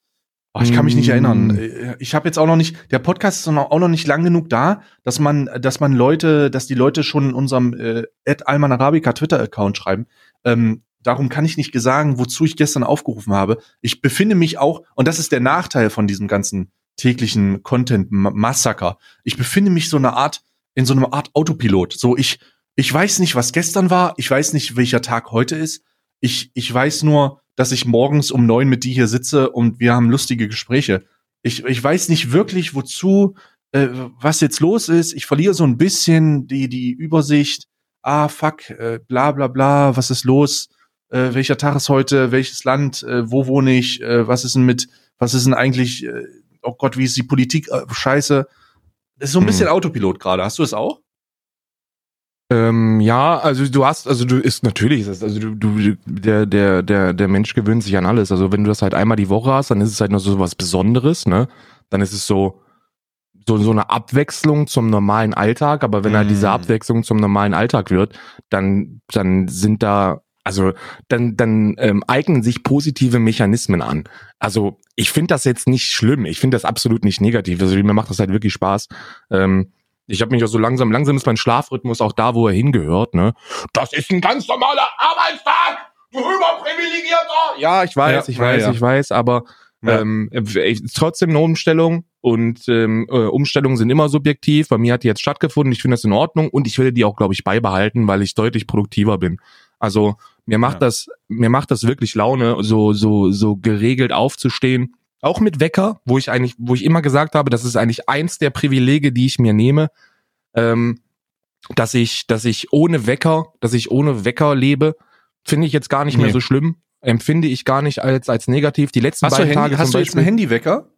Oh, ich kann mich nicht erinnern. Äh, Ich habe jetzt auch noch nicht, der Podcast ist auch noch nicht lang genug da, dass man, dass man Leute, dass die Leute schon in unserem äh, Alman Arabica Twitter-Account schreiben. Ähm, darum kann ich nicht sagen, wozu ich gestern aufgerufen habe. Ich befinde mich auch, und das ist der Nachteil von diesem ganzen täglichen Content-Massaker. Ich befinde mich so eine Art, in so einer Art Autopilot. So, ich, ich weiß nicht, was gestern war, ich weiß nicht, welcher Tag heute ist. Ich, ich weiß nur, dass ich morgens um neun mit dir hier sitze und wir haben lustige Gespräche. Ich, ich weiß nicht wirklich, wozu, äh, was jetzt los ist. Ich verliere so ein bisschen die, die Übersicht. Ah, fuck, äh, bla bla bla, was ist los? Äh, welcher Tag ist heute? Welches Land? Äh, wo wohne ich? Äh, was ist denn mit, was ist denn eigentlich, äh, oh Gott, wie ist die Politik? Äh, scheiße. Das ist so ein Hm. bisschen Autopilot gerade. Hast du es auch? Ähm, ja, also du hast, also du ist natürlich, also du, du, der, der, der, der Mensch gewöhnt sich an alles. Also wenn du das halt einmal die Woche hast, dann ist es halt noch so was Besonderes, ne? Dann ist es so, so, so eine Abwechslung zum normalen Alltag, aber wenn halt diese Mm. Abwechslung zum normalen Alltag wird, dann, dann sind da, also dann, dann ähm, eignen sich positive Mechanismen an. Also ich finde das jetzt nicht schlimm, ich finde das absolut nicht negativ. Also mir macht das halt wirklich Spaß. Ähm, ich habe mich auch so langsam, langsam ist mein Schlafrhythmus auch da, wo er hingehört, ne? Das ist ein ganz normaler Arbeitstag, du überprivilegierter! Ja, ich weiß, Ja, ich weiß, ja. ich weiß, aber Ja. ähm, äh, trotzdem eine Umstellung und ähm, äh, Umstellungen sind immer subjektiv. Bei mir hat die jetzt stattgefunden, ich finde das in Ordnung und ich will die auch, glaube ich, beibehalten, weil ich deutlich produktiver bin. Also mir macht Ja. das, mir macht das wirklich Laune, so so so geregelt aufzustehen. Auch mit Wecker, wo ich eigentlich, wo ich immer gesagt habe, das ist eigentlich eins der Privilege, die ich mir nehme, ähm, dass ich, dass ich ohne Wecker, dass ich ohne Wecker lebe, finde ich jetzt gar nicht mehr Nee. so schlimm. Empfinde ich gar nicht als als negativ. Die letzten Hast beiden Handy, Tage hast du jetzt einen Handywecker?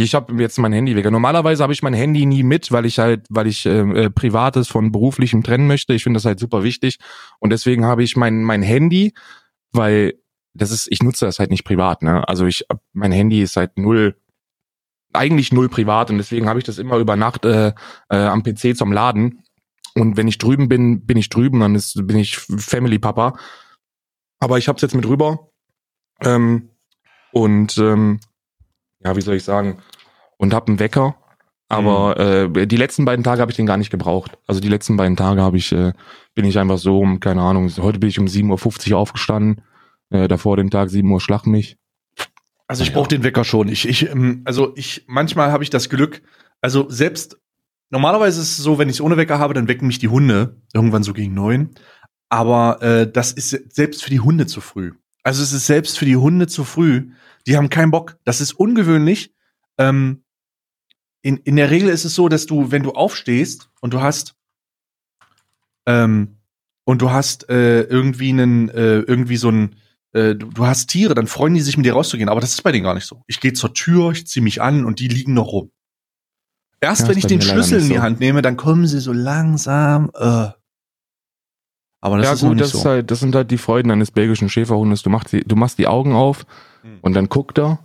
Ich habe jetzt mein Handy weg. Normalerweise habe ich mein Handy nie mit, weil ich halt, weil ich ähm, äh, privates von beruflichem trennen möchte. Ich finde das halt super wichtig und deswegen habe ich mein mein Handy, weil das ist, ich nutze das halt nicht privat. Ne? Also ich, mein Handy ist halt null, eigentlich null privat und deswegen habe ich das immer über Nacht äh, äh, am PC zum Laden. Und wenn ich drüben bin, bin ich drüben, dann ist, bin ich Family Papa. Aber ich habe es jetzt mit rüber. Ähm, Und ähm, ja, wie soll ich sagen? Und hab einen Wecker. Aber äh, die letzten beiden Tage habe ich den gar nicht gebraucht. Also die letzten beiden Tage habe ich, äh, bin ich einfach so um, keine Ahnung, heute bin ich um 7.50 Uhr aufgestanden. Äh, davor den Tag 7 Uhr schlag mich. Also ich Ja. brauche den Wecker schon. Ich, ich, ähm, also ich, manchmal habe ich das Glück, also selbst, normalerweise ist es so, wenn ich es ohne Wecker habe, dann wecken mich die Hunde, irgendwann so gegen neun. Aber äh, das ist selbst für die Hunde zu früh. Also es ist selbst für die Hunde zu früh. Die haben keinen Bock. Das ist ungewöhnlich. Ähm, in, in der Regel ist es so, dass du, wenn du aufstehst und du hast ähm, und du hast äh, irgendwie einen, äh, irgendwie so ein, äh, du, du hast Tiere, dann freuen die sich mit dir rauszugehen. Aber das ist bei denen gar nicht so. Ich gehe zur Tür, ich ziehe mich an und die liegen noch rum. Erst Ja, wenn ich den Schlüssel in die so. Hand nehme, dann kommen sie so langsam. Äh. Aber das ja ist gut, nicht das, so. ist halt, das sind halt die Freuden eines belgischen Schäferhundes. Du machst die, du machst die Augen auf. Und dann guckt er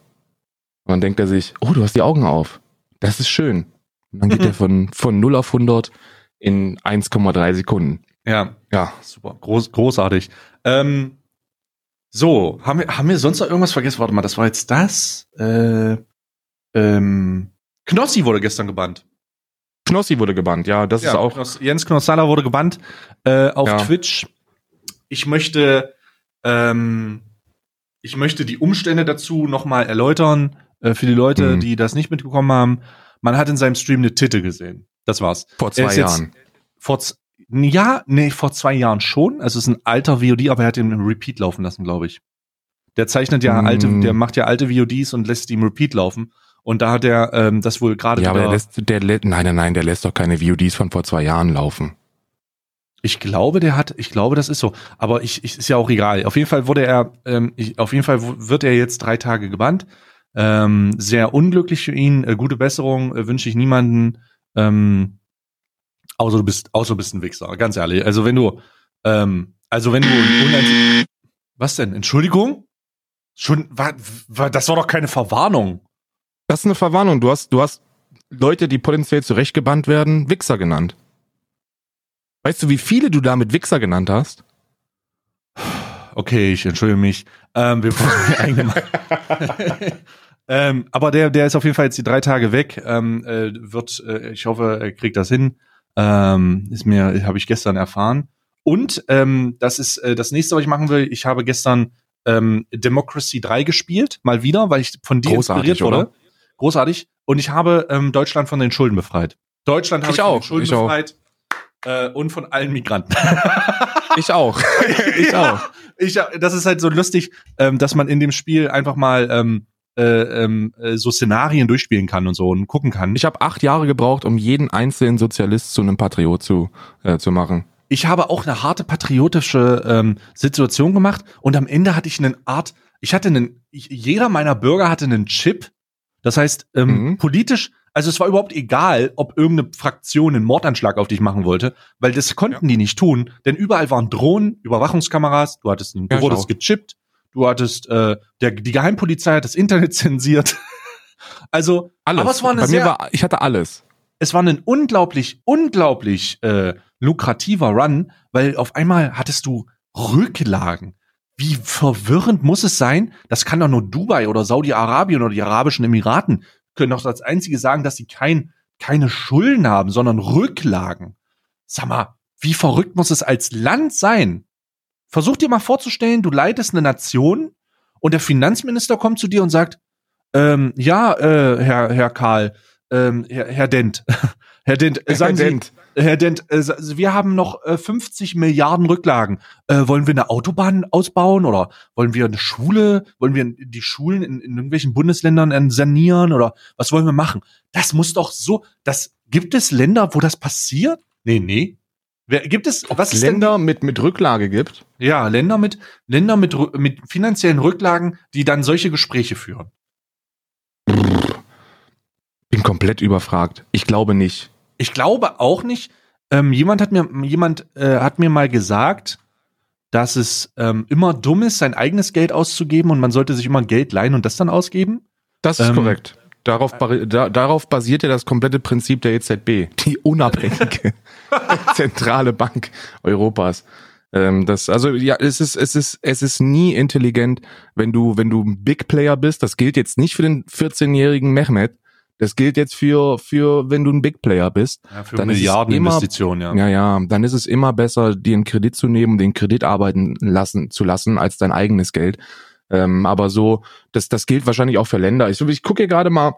und dann denkt er sich, oh, du hast die Augen auf. Das ist schön. Und dann geht Mhm. (laughs) er von, von 0 auf 100 in 1,3 Sekunden. ja, Ja, super, groß, großartig. Ähm, so, haben wir, haben wir sonst noch irgendwas vergessen? Warte mal, das war jetzt das. Äh, ähm, Knossi wurde gestern gebannt. Knossi wurde gebannt, ja, das ist auch. Knoss, Jens Knossalla wurde gebannt äh, auf Ja. Twitch. Ich möchte, ähm, ich möchte die Umstände dazu nochmal erläutern äh, für die Leute, Mhm. die das nicht mitbekommen haben. Man hat in seinem Stream eine Titte gesehen. Das war's. Vor zwei ist jetzt- Jahren. Vor ja, nee, vor zwei Jahren schon. Also es ist ein alter VOD, aber er hat ihn im Repeat laufen lassen, glaube ich. Der zeichnet ja Mm. alte, der macht ja alte VODs und lässt die im Repeat laufen. Und da hat er ähm, das wohl gerade Ja, aber der lässt, der lä- nein, nein, nein, der lässt doch keine VODs von vor zwei Jahren laufen. Ich glaube, der hat, ich glaube, das ist so. Aber ich, ich ist ja auch egal. Auf jeden Fall wurde er, ähm, ich, auf jeden Fall wird er jetzt drei Tage gebannt. Ähm, sehr unglücklich für ihn. Äh, gute Besserung äh, wünsche ich niemanden. Ähm, außer du bist, außer du bist ein Wichser. Ganz ehrlich. Also wenn du, ähm, also wenn du, was denn? Entschuldigung? Schon, war, war, das war doch keine Verwarnung. Das ist eine Verwarnung. Du hast, du hast Leute, die potenziell zurechtgebannt werden, Wichser genannt. Weißt du, wie viele du damit Wichser genannt hast? Okay, ich entschuldige mich. Ähm, wir brauchen (laughs) eigene ähm, aber der, der ist auf jeden Fall jetzt die drei Tage weg. Ähm, äh, wird, äh, ich hoffe, er kriegt das hin. Ähm, ist mir, habe ich gestern erfahren. Und ähm, das ist äh, das nächste, was ich machen will. Ich habe gestern ähm, Democracy 3 gespielt, mal wieder, weil ich von dir Großartig, inspiriert wurde. oder? Großartig. Und ich habe ähm, Deutschland von den Schulden befreit. Deutschland habe Ich ich, auch, den Schulden ich auch. Äh, und von allen Migranten. (laughs) Ich auch. (laughs) ich Ja, auch. Ich, das ist halt so lustig, ähm, dass man in dem Spiel einfach mal ähm, äh, ähm, äh, so Szenarien durchspielen kann und so und gucken kann. Ich habe acht Jahre gebraucht, um jeden einzelnen Sozialist zu einem Patriot zu, äh, zu machen. Ich habe auch eine harte patriotische ähm, Situation gemacht und am Ende hatte ich eine Art, ich hatte einen, jeder meiner Bürger hatte einen Chip. Das heißt, ähm, Mhm. politisch, also es war überhaupt egal, ob irgendeine Fraktion einen Mordanschlag auf dich machen wollte, weil das konnten die nicht tun, denn überall waren Drohnen, Überwachungskameras, du hattest, du Ja, wurdest gechippt, du hattest, äh, der, die Geheimpolizei hat das Internet (laughs) zensiert. also, Alles. aber es war eine Bei sehr, mir war, ich hatte alles. es war ein unglaublich, unglaublich äh, lukrativer Run, weil auf einmal hattest du Rücklagen. Wie verwirrend muss es sein? Das kann doch nur Dubai oder Saudi-Arabien oder die Arabischen Emiraten können doch als einzige sagen, dass sie kein, keine Schulden haben, sondern Rücklagen. Sag mal, wie verrückt muss es als Land sein? Versuch dir mal vorzustellen, du leitest eine Nation und der Finanzminister kommt zu dir und sagt, ähm, ja, äh, Herr, Herr Karl, ähm, Herr, Herr Dent, (laughs) Herr Dent, sagen Sie, Dent. Herr Dent, äh, wir haben noch äh, 50 Milliarden Rücklagen. Äh, wollen wir eine Autobahn ausbauen oder wollen wir eine Schule, wollen wir die Schulen in, in irgendwelchen Bundesländern äh, sanieren oder was wollen wir machen? Das muss doch so, das gibt es Länder, wo das passiert? Nee, nee. Wer, gibt es, was ist denn Länder mit, mit Rücklage gibt. ja, Länder mit, Länder mit, mit finanziellen Rücklagen, die dann solche Gespräche führen. Bin komplett überfragt. Ich glaube nicht. Ich glaube auch nicht. Ähm, jemand hat mir, jemand äh, hat mir mal gesagt, dass es ähm, immer dumm ist, sein eigenes Geld auszugeben und man sollte sich immer Geld leihen und das dann ausgeben. Das ist Ähm, korrekt. Darauf, da, darauf basiert ja das komplette Prinzip der EZB, die (laughs) unabhängige (laughs) zentrale Bank Europas. Ähm, das, also ja, es ist, es ist, es ist nie intelligent, wenn du, wenn du ein Big Player bist. Das gilt jetzt nicht für den 14-jährigen Mehmet. Das gilt jetzt für, für, wenn du ein Big Player bist. Ja, für Dann Milliardeninvestitionen, ja. Ja, ja, dann ist es immer besser, dir einen Kredit zu nehmen, den Kredit arbeiten lassen, zu lassen, als dein eigenes Geld. Ähm, aber so, das, das gilt wahrscheinlich auch für Länder. Ich, ich gucke hier gerade mal,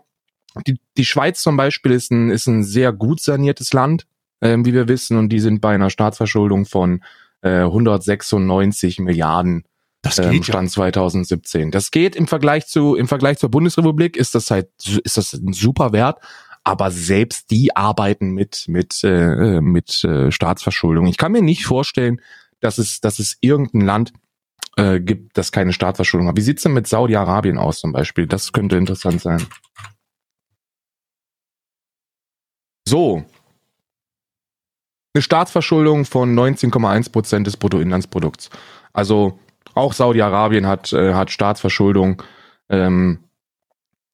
die, die Schweiz zum Beispiel ist ein, ist ein sehr gut saniertes Land, ähm, wie wir wissen, und die sind bei einer Staatsverschuldung von äh, 196 Milliarden Das ähm, geht ja. Stand 2017. Das geht im Vergleich zu im Vergleich zur Bundesrepublik ist das halt ist das ein super Wert, aber selbst die arbeiten mit mit äh, mit äh, Staatsverschuldung. Ich kann mir nicht vorstellen, dass es dass es irgendein Land äh, gibt, das keine Staatsverschuldung hat. Wie sieht's denn mit Saudi-Arabien aus zum Beispiel? Das könnte interessant sein. So. Eine Staatsverschuldung von 19,1 Prozent des Bruttoinlandsprodukts. Also auch Saudi-Arabien hat, äh, hat Staatsverschuldung. Ähm,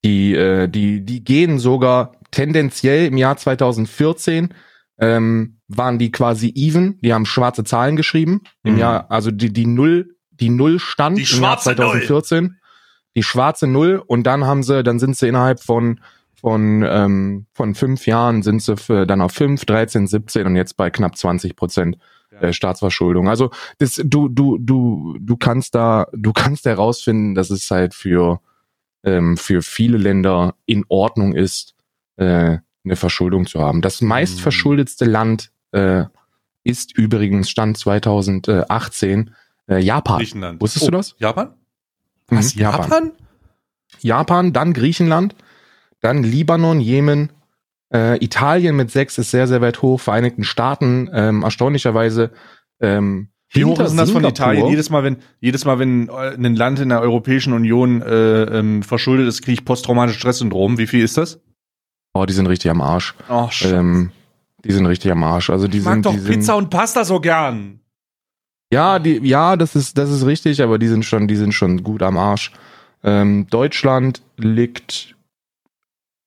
die, äh, die, die gehen sogar tendenziell im Jahr 2014 ähm, waren die quasi even. Die haben schwarze Zahlen geschrieben. Im Mhm. Jahr, also die, die Null, die Null stand Die im Jahr schwarze 2014. Die schwarze Null und dann haben sie, dann sind sie innerhalb von von ähm, von fünf Jahren sind sie für, dann auf fünf, 13, 17 und jetzt bei knapp 20 Prozent äh, Staatsverschuldung. Also das, du du du du kannst da du kannst herausfinden, dass es halt für ähm, für viele Länder in Ordnung ist, äh, eine Verschuldung zu haben. Das meistverschuldetste Land äh, ist übrigens Stand 2018 äh, Japan. Griechenland. Wusstest du das? Japan? Mhm, Was, Japan? Japan, dann Griechenland, dann Libanon, Jemen, äh, Italien mit sechs ist sehr, sehr weit hoch, Vereinigten Staaten ähm, erstaunlicherweise ähm, Wie hoch ist denn das von. Italien? Jedes Mal, wenn, jedes Mal, wenn äh, ein Land in der Europäischen Union äh, ähm, verschuldet ist, kriege ich posttraumatisches Stresssyndrom. Wie viel ist das? Oh, die sind richtig am Arsch. Oh, Ähm, die sind richtig am Arsch. Also die ich mag sind, doch die sind, Pizza und Pasta so gern. Ja, die, ja, das ist, das ist richtig, aber die sind schon, die sind schon gut am Arsch. Ähm, Deutschland liegt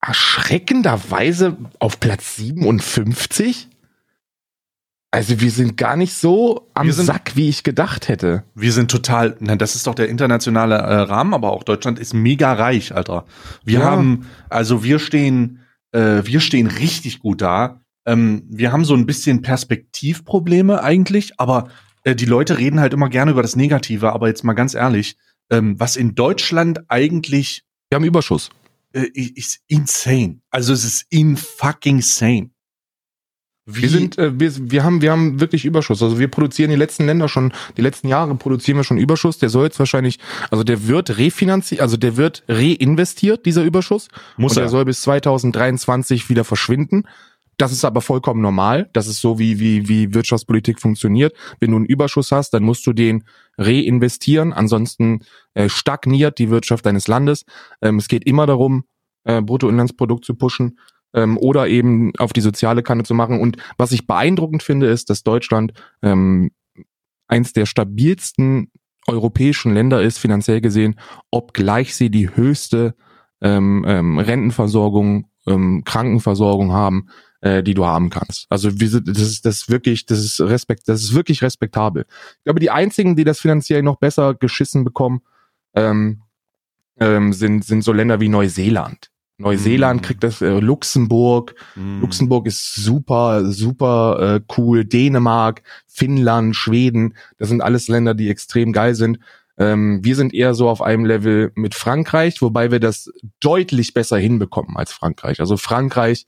erschreckenderweise auf Platz 57. Also wir sind gar nicht so am sind- Sack, wie ich gedacht hätte. Wir sind total, na, das ist doch der internationale äh, Rahmen, aber auch Deutschland ist mega reich, Alter. Wir Ja. haben, also wir stehen, äh, wir stehen richtig gut da. Ähm, wir haben so ein bisschen Perspektivprobleme eigentlich, aber äh, die Leute reden halt immer gerne über das Negative. Aber jetzt mal ganz ehrlich, ähm, was in Deutschland eigentlich Wir haben Überschuss. Äh, ist insane. Also es ist in fucking sane. Wie, Wir sind, äh, wir, wir haben, wir haben wirklich Überschuss. Also wir produzieren die letzten Länder schon, die letzten Jahre produzieren wir schon Überschuss. Der soll jetzt wahrscheinlich, also der wird refinanziert, also der wird reinvestiert, dieser Überschuss. muss und der er. soll bis 2023 wieder verschwinden. Das ist aber vollkommen normal. Das ist so, wie, wie, wie Wirtschaftspolitik funktioniert. Wenn du einen Überschuss hast, dann musst du den reinvestieren. Ansonsten äh, stagniert die Wirtschaft deines Landes. Ähm, es geht immer darum, äh, Bruttoinlandsprodukt zu pushen ähm, oder eben auf die soziale Kanne zu machen. Und was ich beeindruckend finde, ist, dass Deutschland ähm, eins der stabilsten europäischen Länder ist, finanziell gesehen, obgleich sie die höchste ähm, ähm, Rentenversorgung, ähm, Krankenversorgung haben, äh, die du haben kannst. Also wir sind, das ist das ist wirklich, das ist Respekt, das ist wirklich respektabel. Ich glaube, die einzigen, die das finanziell noch besser geschissen bekommen, ähm, ähm, sind sind so Länder wie Neuseeland. Neuseeland Mhm. kriegt das, äh, Luxemburg, Hm. Luxemburg ist super, super äh, cool. Dänemark, Finnland, Schweden, das sind alles Länder, die extrem geil sind. Ähm, wir sind eher so auf einem Level mit Frankreich, wobei wir das deutlich besser hinbekommen als Frankreich. Also Frankreich,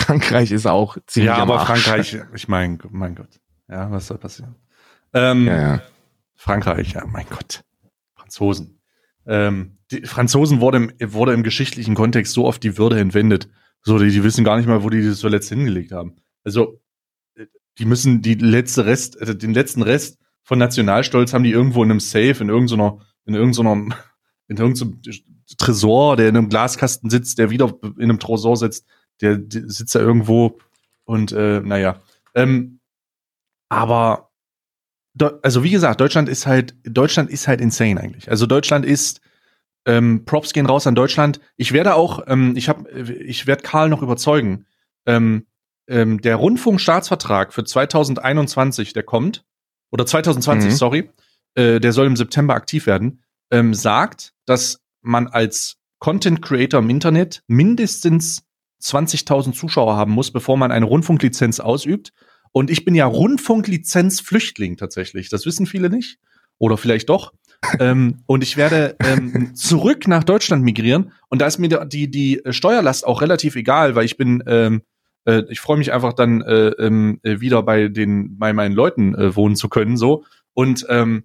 Frankreich ist auch ziemlich Ja, aber. Frankreich, ich mein, mein Gott. Ja, was soll passieren? Ähm, Ja, ja. Frankreich, ja, mein Gott. Franzosen. Ähm, die Franzosen wurde im, wurde im geschichtlichen Kontext so oft die Würde entwendet. So, die, die wissen gar nicht mal, wo die das zuletzt hingelegt haben. Also, äh, die müssen die letzte Rest, äh, den letzten Rest von Nationalstolz haben die irgendwo in einem Safe, in irgendeiner, in irgendeiner, in irgendeinem Tresor, der in einem Glaskasten sitzt, der wieder in einem Tresor sitzt, der, der sitzt da irgendwo und äh, naja. Ähm, aber also wie gesagt, Deutschland ist halt, Deutschland ist halt insane eigentlich. Also Deutschland ist, ähm, Props gehen raus an Deutschland. Ich werde auch, ähm, ich habe, ich werde Karl noch überzeugen. Ähm, ähm, der Rundfunkstaatsvertrag für 2021, der kommt, oder 2020, Mhm. sorry, äh, der soll im September aktiv werden, ähm, sagt, dass man als Content Creator im Internet mindestens 20.000 Zuschauer haben muss, bevor man eine Rundfunklizenz ausübt. Und ich bin ja Rundfunklizenz-Flüchtling tatsächlich. Das wissen viele nicht. Oder vielleicht doch. (laughs) ähm, und ich werde ähm, zurück nach Deutschland migrieren. Und da ist mir die, die Steuerlast auch relativ egal, weil ich bin, ähm, äh, ich freue mich einfach dann äh, ähm, äh, wieder bei den, bei meinen Leuten äh, wohnen zu können. so Und ähm,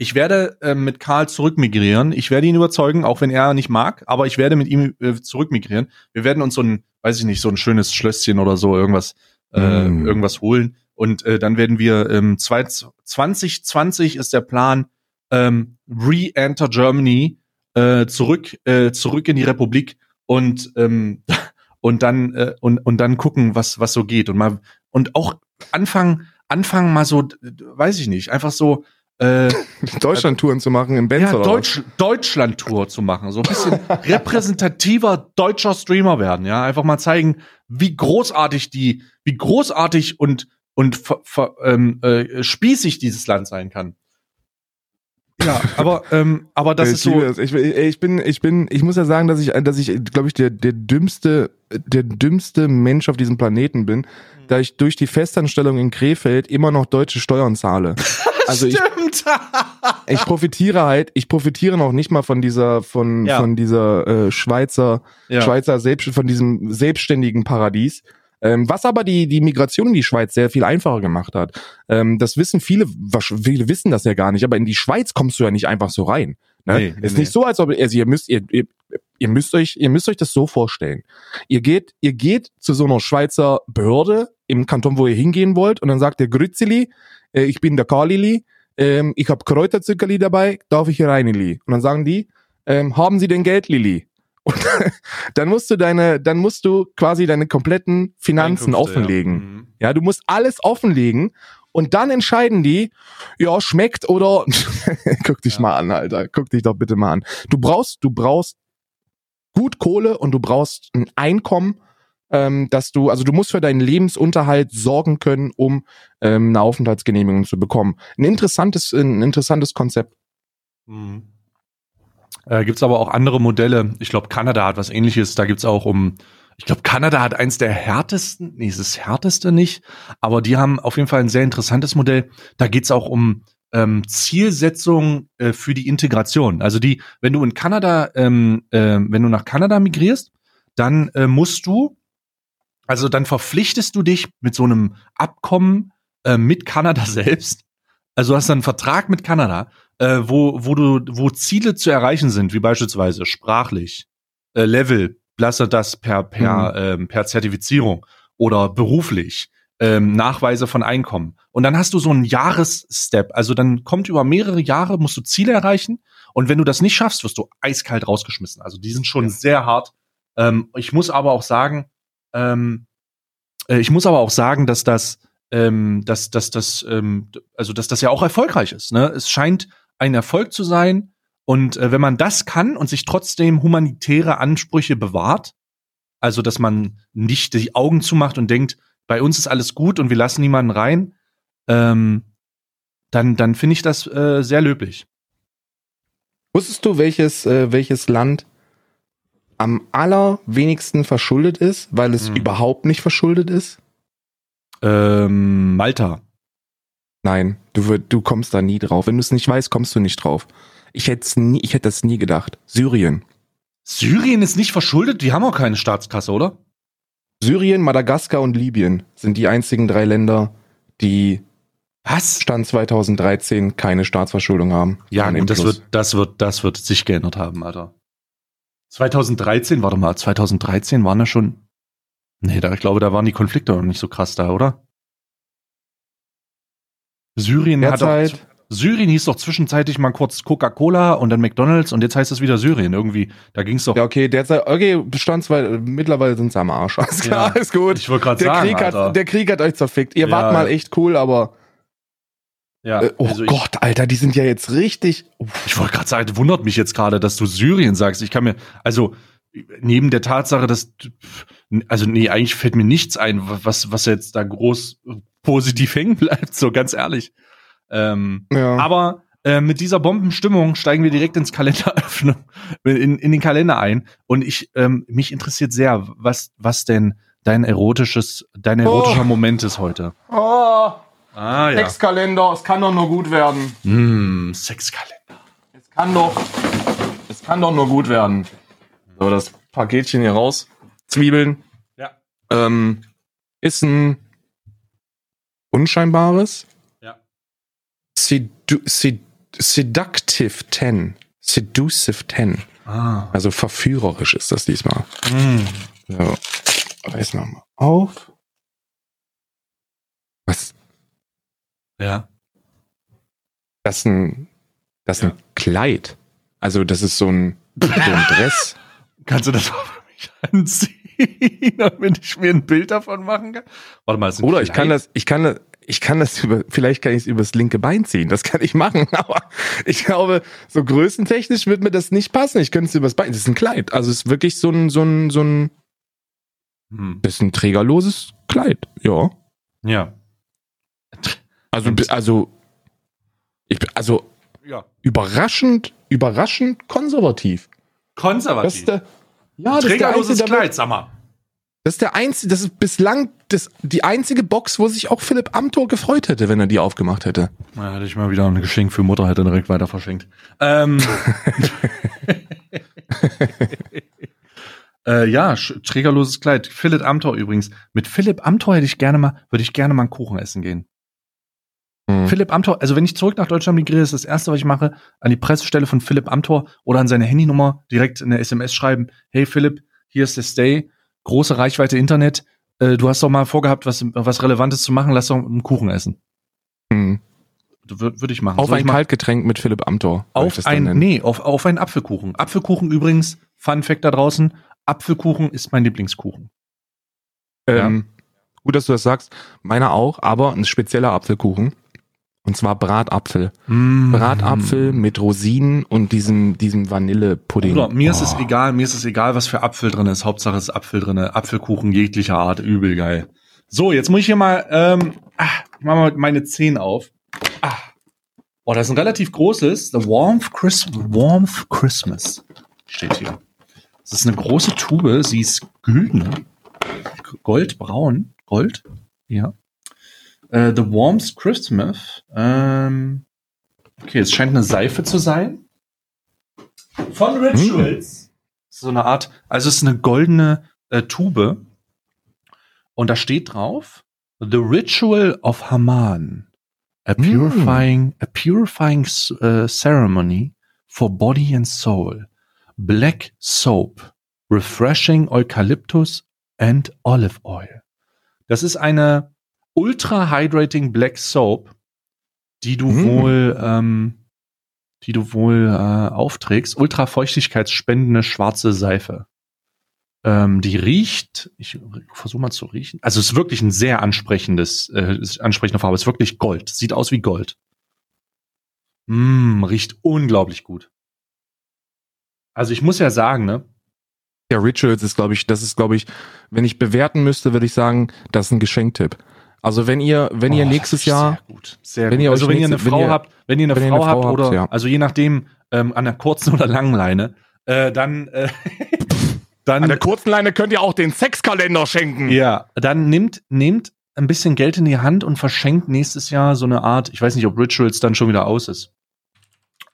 ich werde äh, mit Karl zurückmigrieren. Ich werde ihn überzeugen, auch wenn er nicht mag, aber ich werde mit ihm äh, zurückmigrieren. Wir werden uns so ein, weiß ich nicht, so ein schönes Schlösschen oder so irgendwas, äh, Mm. irgendwas holen. Und äh, dann werden wir ähm, zwei, 2020 ist der Plan, ähm, re-enter Germany, äh, zurück, äh, zurück in die Republik und ähm, (laughs) und dann äh, und und dann gucken, was was so geht und mal und auch anfangen anfangen mal so, weiß ich nicht, einfach so äh, (laughs) Deutschland-Touren zu machen im Benz ja, oder Deutsch, Deutschland-Tour zu machen, so ein bisschen repräsentativer deutscher Streamer werden, ja, einfach mal zeigen, wie großartig die, wie großartig und und ver, ver, ähm, äh, spießig dieses Land sein kann. Ja, aber (laughs) ähm, aber das ich ist so. das. Ich, ich, bin, ich bin, ich muss ja sagen, dass ich, dass ich, glaube ich, der, der dümmste, der dümmste Mensch auf diesem Planeten bin, da ich durch die Festanstellung in Krefeld immer noch deutsche Steuern zahle. (laughs) Also ich, Stimmt. (laughs) ich profitiere halt, ich profitiere noch nicht mal von dieser, von, Ja. von dieser äh, Schweizer, ja. Schweizer selbst, von diesem selbstständigen Paradies. Ähm, was aber die, die Migration in die Schweiz sehr viel einfacher gemacht hat. Ähm, das wissen viele, viele wissen das ja gar nicht, aber in die Schweiz kommst du ja nicht einfach so rein. Ne? Nee, nee, ist nee. nicht so, als ob also ihr müsst, ihr, ihr, ihr müsst euch, ihr müsst euch das so vorstellen. Ihr geht, ihr geht zu so einer Schweizer Behörde im Kanton, wo ihr hingehen wollt, und dann sagt der Grützeli, äh, ich bin der Karlili, ähm, ich habe Kräuterzückerli dabei, darf ich hier rein, Lili? Und dann sagen die, ähm, haben Sie denn Geld, Lili? (laughs) Und dann musst du deine, dann musst du quasi deine kompletten Finanzen Einkünfte, offenlegen. Ja. Mhm. Ja, du musst alles offenlegen und dann entscheiden die, ja, schmeckt oder (laughs) guck dich Ja. mal an, Alter. Guck dich doch bitte mal an. Du brauchst, du brauchst gut Kohle und du brauchst ein Einkommen, ähm, dass du, also du musst für deinen Lebensunterhalt sorgen können, um ähm, eine Aufenthaltsgenehmigung zu bekommen. Ein interessantes, ein interessantes Konzept. Mhm. Äh, gibt's aber auch andere Modelle. Ich glaube, Kanada hat was ähnliches. Da gibt's auch um, ich glaube, Kanada hat eins der härtesten, nee, es ist das härteste nicht, aber die haben auf jeden Fall ein sehr interessantes Modell. Da geht's auch um ähm, Zielsetzung äh, für die Integration. Also die, wenn du in Kanada, ähm, äh, wenn du nach Kanada migrierst, dann äh, musst du, also dann verpflichtest du dich mit so einem Abkommen äh, mit Kanada (laughs) selbst. Also du hast dann einen Vertrag mit Kanada, äh, wo, wo du, wo Ziele zu erreichen sind, wie beispielsweise sprachlich, äh, Level, lasse das per, per, ähm, per Zertifizierung oder beruflich, ähm, Nachweise von Einkommen. Und dann hast du so einen Jahresstep. Also dann kommt über mehrere Jahre, musst du Ziele erreichen. Und wenn du das nicht schaffst, wirst du eiskalt rausgeschmissen. Also die sind schon sehr hart. Ähm, ich muss aber auch sagen, ähm, äh, ich muss aber auch sagen, dass das, ähm, dass, dass, dass, ähm, also dass das ja auch erfolgreich ist. Ne? Es scheint ein Erfolg zu sein. Und äh, wenn man das kann und sich trotzdem humanitäre Ansprüche bewahrt, also dass man nicht die Augen zumacht und denkt, bei uns ist alles gut und wir lassen niemanden rein, ähm, dann, dann finde ich das äh, sehr löblich. Wusstest du, welches, äh, welches Land am allerwenigsten verschuldet ist, weil es Hm. überhaupt nicht verschuldet ist? Ähm, Malta. Nein, du, du kommst da nie drauf. Wenn du es nicht weißt, kommst du nicht drauf. Ich hätte nie, ich hätte das nie gedacht. Syrien. Syrien ist nicht verschuldet, die haben auch keine Staatskasse, oder? Syrien, Madagaskar und Libyen sind die einzigen drei Länder, die Was? Stand 2013 keine Staatsverschuldung haben. Ja, gut, das wird, das wird, das wird sich geändert haben, Alter. 2013, warte mal, 2013 waren da schon. Nee, da, ich glaube, da waren die Konflikte noch nicht so krass da, oder? Syrien hat doch, Syrien hieß doch zwischenzeitlich mal kurz Coca-Cola und dann McDonalds und jetzt heißt es wieder Syrien. Irgendwie, da ging's doch. ja okay, derzeit, okay, Stand zwei, mittlerweile sind sie am Arsch. (laughs) Alles klar, Ja. ist gut. Ich wollte gerade Der sagen, Krieg, hat, der Krieg hat euch zerfickt. Ihr Ja. wart mal echt cool, aber ja, äh, oh also ich, Gott, Alter, die sind ja jetzt richtig. Ich wollte gerade sagen, wundert mich jetzt gerade, dass du Syrien sagst. Ich kann mir, also neben der Tatsache, dass, also nee, eigentlich fällt mir nichts ein, was, was jetzt da groß positiv (laughs) hängen bleibt, so ganz ehrlich. Ähm, Ja. aber äh, mit dieser Bombenstimmung steigen wir direkt ins Kalenderöffnung, in, in den Kalender ein. Und ich, ähm, mich interessiert sehr, was, was denn dein erotisches, dein erotischer Oh. Moment ist heute. oh, Ah, Sexkalender, es kann doch nur gut werden. Mm, Sexkalender. Es kann doch, es kann doch nur gut werden. So, das Paketchen hier raus. Zwiebeln. Ja. Ähm, ist ein unscheinbares Ja. Sedu Sed Seductive 10. Seducive 10. Ah. Also verführerisch ist das diesmal. Mm. So. Reiß nochmal auf. Was? Ja. Das ist ein, das ist Ja. ein Kleid. Also, das ist so ein, so ein (laughs) Dress. Kannst du das auch für mich anziehen, (laughs) damit ich mir ein Bild davon machen kann? Warte mal, ist ein Oder ich kann Kleid? das, ich kann das, ich kann das über, vielleicht kann ich es übers linke Bein ziehen. Das kann ich machen, (laughs) aber ich glaube, so größentechnisch wird mir das nicht passen. Ich könnte es übers Bein. Das ist ein Kleid. Also es ist wirklich so ein, so ein, so ein, Hm. das ist ein trägerloses Kleid. Ja. Ja. Also, also, ich, bin- also Ja. überraschend, überraschend konservativ. Das Konservativ. ist der, ja, das ist der Trägerloses einzige, Kleid, sag mal. das ist der einzige, das ist bislang das, die einzige Box, wo sich auch Philipp Amthor gefreut hätte, wenn er die aufgemacht hätte. Na, hätte ich mal wieder ein Geschenk für Mutter, hätte direkt weiter verschenkt. Ähm. (laughs) äh, ja, trägerloses Kleid. Philipp Amthor übrigens. Mit Philipp Amthor hätte ich gerne mal, würde ich gerne mal einen Kuchen essen gehen. Hm. Philipp Amthor, also wenn ich zurück nach Deutschland migriere, ist das erste, was ich mache, an die Pressestelle von Philipp Amthor oder an seine Handynummer direkt eine SMS schreiben. Hey Philipp, hier ist der Stay, große Reichweite Internet. Äh, du hast doch mal vorgehabt, was, was Relevantes zu machen, lass doch einen Kuchen essen. Hm. Würde würd ich machen. Auf Soll ein Kaltgetränk mit Philipp Amthor. auf ein, nee, auf, auf einen Apfelkuchen. Apfelkuchen übrigens, Fun Fact da draußen, Apfelkuchen ist mein Lieblingskuchen. Ähm, Gut, dass du das sagst. Meiner auch, aber ein spezieller Apfelkuchen. Und zwar Bratapfel. Mm. Bratapfel mit Rosinen und diesem, diesem Vanillepudding. Bruder, mir ist es Oh. egal, mir ist es egal, was für Apfel drin ist. Hauptsache es ist Apfel drin. Apfelkuchen jeglicher Art, übel geil. So, jetzt muss ich hier mal, ähm, ah, ich mach mal meine Zehen auf. Ah. Oh, das ist ein relativ großes, The Warmth, Chris Warmth Christmas. Steht hier. Das ist eine große Tube, sie ist gülden. Goldbraun. Gold? Ja. Äh, The Warmth Christmas. Ähm, okay, es scheint eine Seife zu sein. Von Rituals. So eine Art, also es ist eine goldene äh, Tube. Und da steht drauf, The Ritual of Haman. A Mm. purifying, a purifying uh, ceremony for body and soul. Black soap. Refreshing Eucalyptus and Olive Oil. Das ist eine ultra hydrating Black Soap, die du Mm. wohl, ähm, die du wohl äh, aufträgst. Ultra feuchtigkeitsspendende schwarze Seife. Ähm, die riecht, ich versuche mal zu riechen. Also es ist wirklich ein sehr ansprechendes, äh, ansprechende Farbe. Es ist wirklich Gold. Sieht aus wie Gold. Mm, riecht unglaublich gut. Also ich muss ja sagen, ne? Der Rituals ist, glaube ich, das ist, glaube ich, wenn ich bewerten müsste, würde ich sagen, das ist ein Geschenktipp. Also wenn ihr, wenn ihr Oh, nächstes das ist Jahr, sehr gut, sehr wenn gut. ihr also wenn ihr eine Frau ihr- habt, wenn ihr eine wenn ihr Frau eine habt Frau habt, oder ja. also je nachdem ähm, an der kurzen oder langen Leine, äh, dann äh, (laughs) dann an der kurzen Leine könnt ihr auch den Sexkalender schenken. ja, dann nimmt nimmt ein bisschen Geld in die Hand und verschenkt nächstes Jahr so eine Art, ich weiß nicht, ob Rituals dann schon wieder aus ist.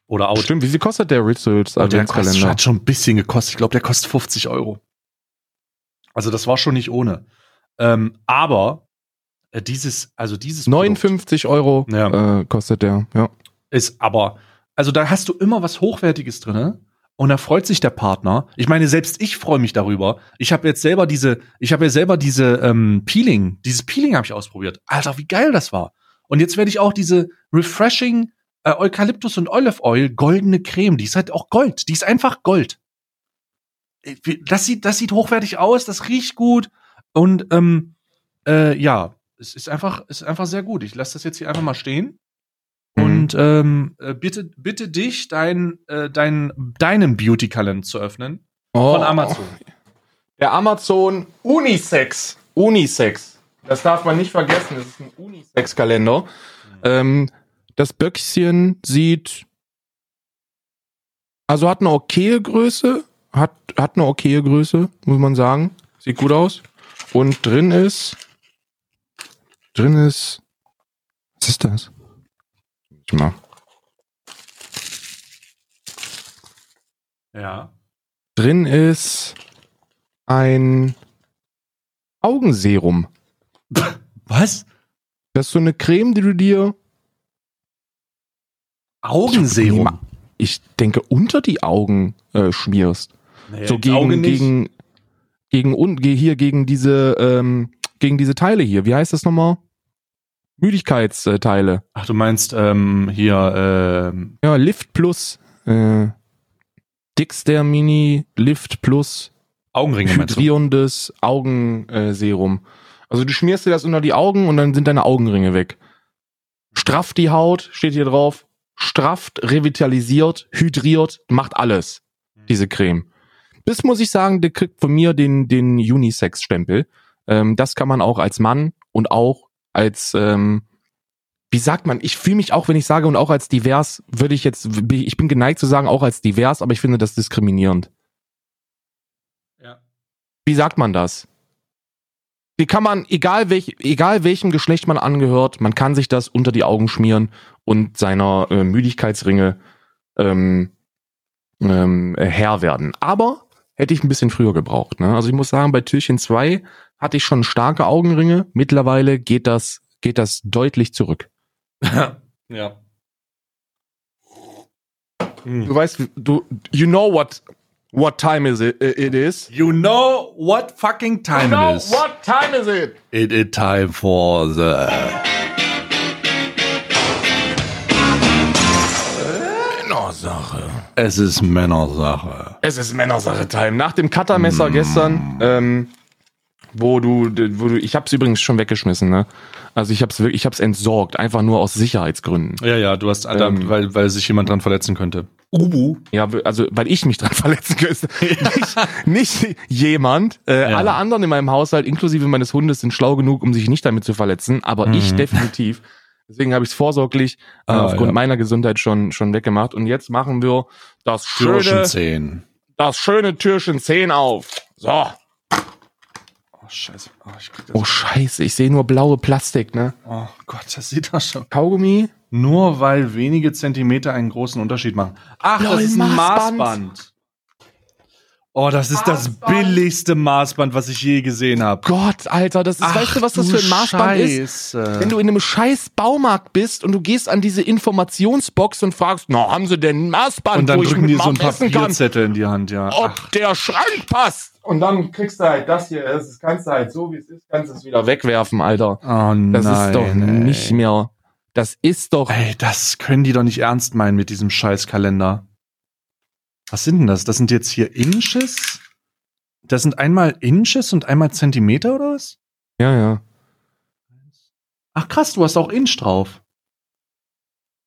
Oder out. Stimmt, wie viel kostet der Rituals der kostet, Adventskalender? hat schon ein bisschen gekostet. Ich glaube, der kostet 50 Euro. Also das war schon nicht ohne. Ähm, aber äh, dieses, also dieses Produkt 59 Euro Ja. äh, kostet der, ja. ist aber, also da hast du immer was Hochwertiges drinne und da freut sich der Partner. Ich meine, selbst ich freue mich darüber. Ich habe jetzt selber diese, ich habe ja selber diese ähm, Peeling, dieses Peeling habe ich ausprobiert. Alter, wie geil das war. Und jetzt werde ich auch diese refreshing äh, Eukalyptus und Olive Oil goldene Creme, die ist halt auch Gold, die ist einfach Gold. Äh, Das sieht, das sieht hochwertig aus, das riecht gut und ähm, äh, ja, es ist einfach, es ist einfach sehr gut. Ich lasse das jetzt hier einfach mal stehen. Mhm. Und ähm, äh, bitte, bitte dich, dein, äh, dein, deinen Beauty-Kalender zu öffnen. Oh, Von Amazon. Der Amazon Unisex. Unisex. Das darf man nicht vergessen. Das ist ein Unisex-Kalender. Ähm, das Böckchen sieht, also hat eine okaye Größe, hat, hat eine okaye Größe, muss man sagen. Sieht gut aus. Und drin ist, drin ist, was ist das? Ich mal. Ja. Drin ist ein Augenserum. (laughs) Was? Das ist so eine Creme, die du dir, Augenserum. ich denke, unter die Augen äh, schmierst. Nee, so Auge gegen, gegen, gegen, un, ge- hier gegen diese, ähm, gegen diese Teile hier. Wie heißt das nochmal? Müdigkeitsteile. Ach, du meinst ähm, hier, ähm, Ja, Lift Plus, äh, Dixter Mini Lift Plus Augenringe hydrierendes Augenserum. Also du schmierst dir das unter die Augen und dann sind deine Augenringe weg. Strafft die Haut, steht hier drauf. Strafft, revitalisiert, hydriert, macht alles. Diese Creme. Das muss ich sagen, der kriegt von mir den, den Unisex-Stempel. Ähm, das kann man auch als Mann und auch als, ähm, wie sagt man, ich fühle mich auch, wenn ich sage und auch als divers, würde ich jetzt, ich bin geneigt zu sagen, auch als divers, aber ich finde das diskriminierend. Ja. Wie sagt man das? Wie kann man, egal, welch, egal welchem Geschlecht man angehört, man kann sich das unter die Augen schmieren und seiner äh, Müdigkeitsringe ähm, ähm, äh, Herr werden. Aber hätte ich ein bisschen früher gebraucht. Ne? Also ich muss sagen, bei Türchen 2 hatte ich schon starke Augenringe. Mittlerweile geht das, geht das deutlich zurück. (laughs) ja. Du weißt, du, you know what, what time is it, it is? You know what fucking time it is. what time is it? It is time for the Männersache. Es ist Männersache. Es ist Männersache-Time. Nach dem Cuttermesser gestern, ähm, wo du, wo du, ich hab's übrigens schon weggeschmissen, ne? Also ich hab's wirklich, ich hab's entsorgt, einfach nur aus Sicherheitsgründen. Ja, ja, du hast, Alter, Ähm. weil, weil sich jemand dran verletzen könnte. Ubu. Ja, also weil ich mich dran (laughs) verletzen könnte. Nicht, nicht jemand. Äh, Ja. Alle anderen in meinem Haushalt, inklusive meines Hundes, sind schlau genug, um sich nicht damit zu verletzen, aber ich Mhm. definitiv. Deswegen habe ich es vorsorglich äh, Ah, aufgrund ja. meiner Gesundheit schon schon weggemacht. Und jetzt machen wir das schöne, Türchen 10. das schöne Türchen 10 auf. So. Oh, scheiße. Oh, ich. Oh Scheiße, ich sehe nur blaue Plastik, ne? Oh Gott, das sieht doch schon. Kaugummi? Nur weil wenige Zentimeter einen großen Unterschied machen. Ach, Lol, das ist ein Maßband. Maßband. Oh, das ist das billigste Maßband, was ich je gesehen habe. Gott, Alter, das ist, weißt du, was das für ein Maßband ist? Wenn du in einem scheiß Baumarkt bist und du gehst an diese Informationsbox und fragst, na, haben sie denn ein Maßband, und dann wo ich drücken mit die so ein messen kann, Papierzettel in die Hand, ja. ob der Schrank passt. Und dann kriegst du halt das hier, das ist- kannst du halt so, wie es ist, kannst du es wieder wegwerfen, Alter. Oh nein. Das ist doch ey. nicht mehr, das ist doch, Ey, das können die doch nicht ernst meinen mit diesem Scheißkalender. Was sind denn das? Das sind jetzt hier Inches? Das sind einmal Inches und einmal Zentimeter oder was? ja, ja. Ach krass, du hast auch Inch drauf.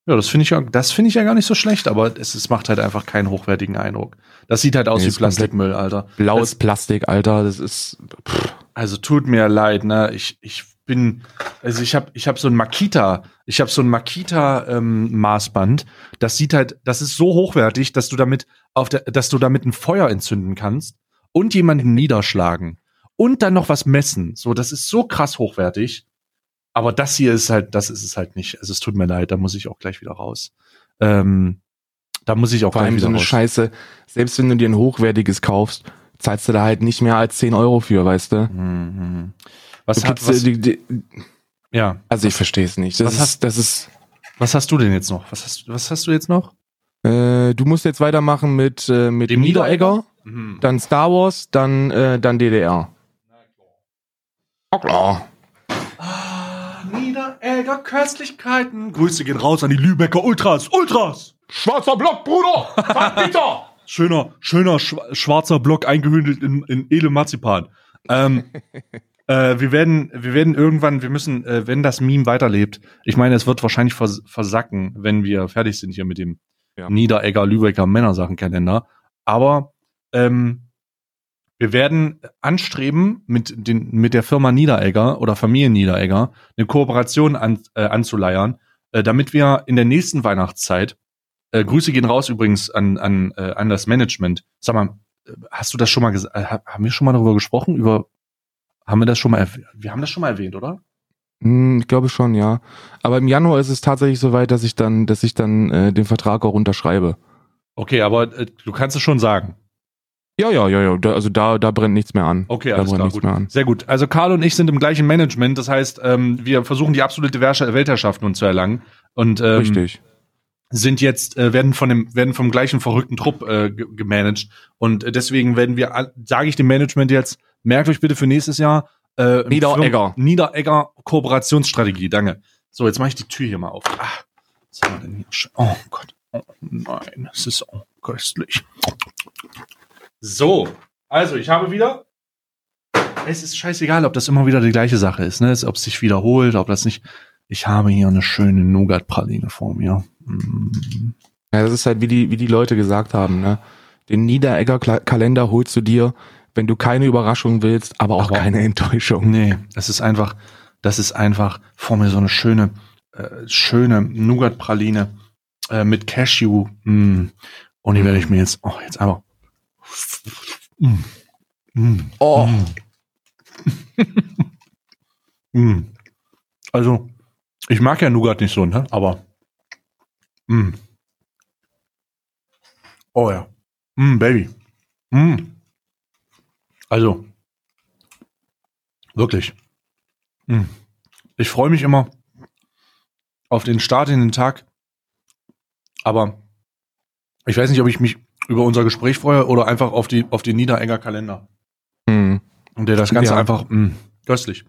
Ja, das finde ich ja, das finde ich ja gar nicht so schlecht, aber es, es macht halt einfach keinen hochwertigen Eindruck. Das sieht halt aus Nee, wie Plastikmüll, Alter. Blaues Plastik, Alter, das ist, pff, Also tut mir leid, ne? Ich, ich bin, also ich habe ich hab so ein Makita, ich habe so ein Makita ähm, Maßband. Das sieht halt, das ist so hochwertig, dass du damit auf der, dass du damit ein Feuer entzünden kannst und jemanden niederschlagen und dann noch was messen. So, das ist so krass hochwertig. Aber das hier ist halt, das ist es halt nicht. Also es tut mir leid, da muss ich auch gleich wieder raus. Ähm, da muss ich auch vor gleich allem wieder so eine raus. Scheiße, selbst wenn du dir ein hochwertiges kaufst, zahlst du da halt nicht mehr als 10 Euro für, weißt du? Mhm. Was, Du hat, was, die, die, ja, also ich verstehe es nicht. Das Was ist, hast- das ist, was hast du denn jetzt noch? Was hast, was hast du jetzt noch? äh, du musst jetzt weitermachen mit, äh, mit Dem Niederegger, Mhm. dann Star Wars, dann, äh, dann DDR. Na klar. Ah, Niederelger Köstlichkeiten. Grüße gehen raus an die Lübecker Ultras. Ultras! Schwarzer Block, Bruder! (laughs) Schöner, schöner schwa- schwarzer Block eingehündelt in, in edle Marzipan. Ähm, (laughs) äh, wir werden, wir werden irgendwann, wir müssen, äh, wenn das Meme weiterlebt, ich meine, es wird wahrscheinlich vers versacken, wenn wir fertig sind hier mit dem Ja. Niederegger Lübecker Männersachenkalender. Aber ähm, Wir werden anstreben, mit, den, mit der Firma Niederegger oder Familie Niederegger eine Kooperation an, äh, anzuleiern, äh, damit wir in der nächsten Weihnachtszeit, äh, Grüße gehen raus übrigens an, an, äh, an das Management. Sag mal, äh, hast du das schon mal gesagt? Äh, haben wir schon mal darüber gesprochen? Über, haben wir das schon mal erwähnt? Wir haben das schon mal erwähnt, oder? Hm, ich glaube schon, ja. Aber im Januar ist es tatsächlich soweit, dass ich dann, dass ich dann äh, den Vertrag auch unterschreibe. Okay, aber äh, du kannst es schon sagen. Ja, ja, ja, ja. Da, also da, da brennt nichts mehr an. Okay, da alles brennt klar, nichts gut. mehr an. Sehr gut. Also Karl und ich sind im gleichen Management. Das heißt, ähm, wir versuchen die absolute Weltherrschaft nun zu erlangen und ähm, Richtig. sind jetzt äh, werden von dem werden vom gleichen verrückten Trupp äh, ge- gemanagt und äh, deswegen werden wir sage ich dem Management jetzt merkt euch bitte für nächstes Jahr äh, Niederegger. Firmen- Niederegger Kooperationsstrategie. Danke. So jetzt mache ich die Tür hier mal auf. Ah, was haben wir denn hier? Oh Gott. Oh nein, es ist oh, köstlich. So, also ich habe wieder. Es ist scheißegal, ob das immer wieder die gleiche Sache ist, ne? Ob es sich wiederholt, ob das nicht. Ich habe hier eine schöne Nougat-Praline vor mir. Mm. Ja, das ist halt, wie die, wie die Leute gesagt haben, ne? Den Niederegger Kla- Kalender holst du dir, wenn du keine Überraschung willst, aber auch Aber- keine (laughs) Enttäuschung. Nee, es ist einfach, das ist einfach vor mir so eine schöne, äh, schöne Nougat-Praline äh, mit Cashew. Mm. Und die werde ich mir jetzt, oh, jetzt einfach. Mm. Mm. Oh. (laughs) Mm. Also, ich mag ja Nougat nicht so, ne? Aber. Mm. Oh ja. Mm, Baby. Mm. Also. Wirklich. Mm. Ich freue mich immer auf den Start in den Tag. Aber ich weiß nicht, ob ich mich über unser Gespräch freue oder einfach auf die auf den Niederegger Kalender. Hm. Und der das Ganze Ja. einfach mm, köstlich.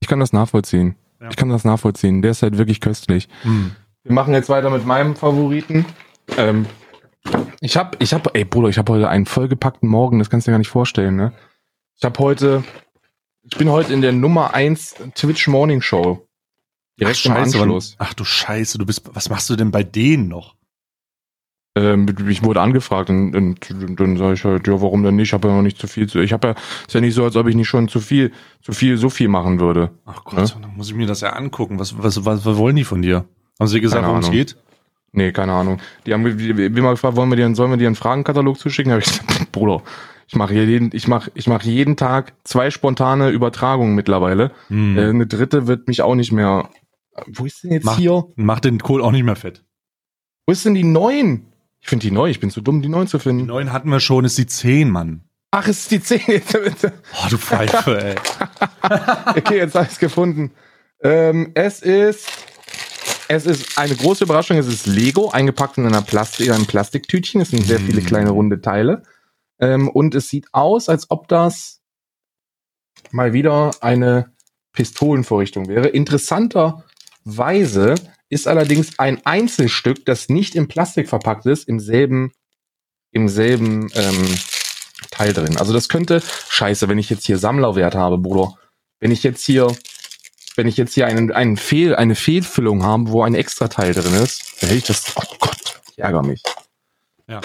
Ich kann das nachvollziehen. Ja. Ich kann das nachvollziehen. Der ist halt wirklich köstlich. Mm. Wir machen jetzt weiter mit meinem Favoriten. Ähm, ich hab, ich hab, ey Bruder, ich habe heute einen vollgepackten Morgen, das kannst du dir gar nicht vorstellen, ne? Ich habe heute, ich bin heute in der Nummer 1 Twitch Morning Show. Direkt im wann- Anschluss. Ach du Scheiße, du bist, was machst du denn bei denen noch? Ähm, ich wurde angefragt und, und, und dann sage ich halt, ja, warum denn nicht? Ich habe ja noch nicht zu viel zu. Ich habe ja, ist ja nicht so, als ob ich nicht schon zu viel, zu viel, so viel machen würde. Ach Gott, dann muss ich mir das ja angucken. Was, was, was, was wollen die von dir? Haben sie gesagt, worum es geht? Nee, keine Ahnung. Die haben wie, wie mal gefragt, wollen wir dir, sollen wir dir einen Fragenkatalog zuschicken? Hab ich gesagt, (laughs) Bruder, ich mache jeden, ich mache, ich mache jeden Tag zwei spontane Übertragungen mittlerweile. Hm. Äh, eine dritte wird mich auch nicht mehr. Wo ist denn jetzt Mach- hier? Macht den Kohl auch nicht mehr fett. Wo ist denn die neun? Ich finde die neu. Ich bin zu dumm, die neun zu Die finden. neuen hatten wir schon, ist die 10, Mann. Ach, es ist die zehn. (laughs) Oh, du Pfeife, ey. (laughs) okay, jetzt habe ich es gefunden. Ähm, es ist, es ist eine große Überraschung. Es ist Lego, eingepackt in einer Plastik, in einem Plastiktütchen. Es sind sehr viele Mm. kleine runde Teile. Ähm, und es sieht aus, als ob das mal wieder eine Pistolenvorrichtung wäre. Interessanterweise ist allerdings ein Einzelstück, das nicht in Plastik verpackt ist, im selben, im selben ähm, Teil drin. Also das könnte, scheiße, wenn ich jetzt hier Sammlerwert habe, Bruder. Wenn ich jetzt hier, wenn ich jetzt hier einen, einen Fehl, eine Fehlfüllung habe, wo ein Extrateil drin ist, dann hätte ich das, oh Gott, ich ärgere mich. Ja.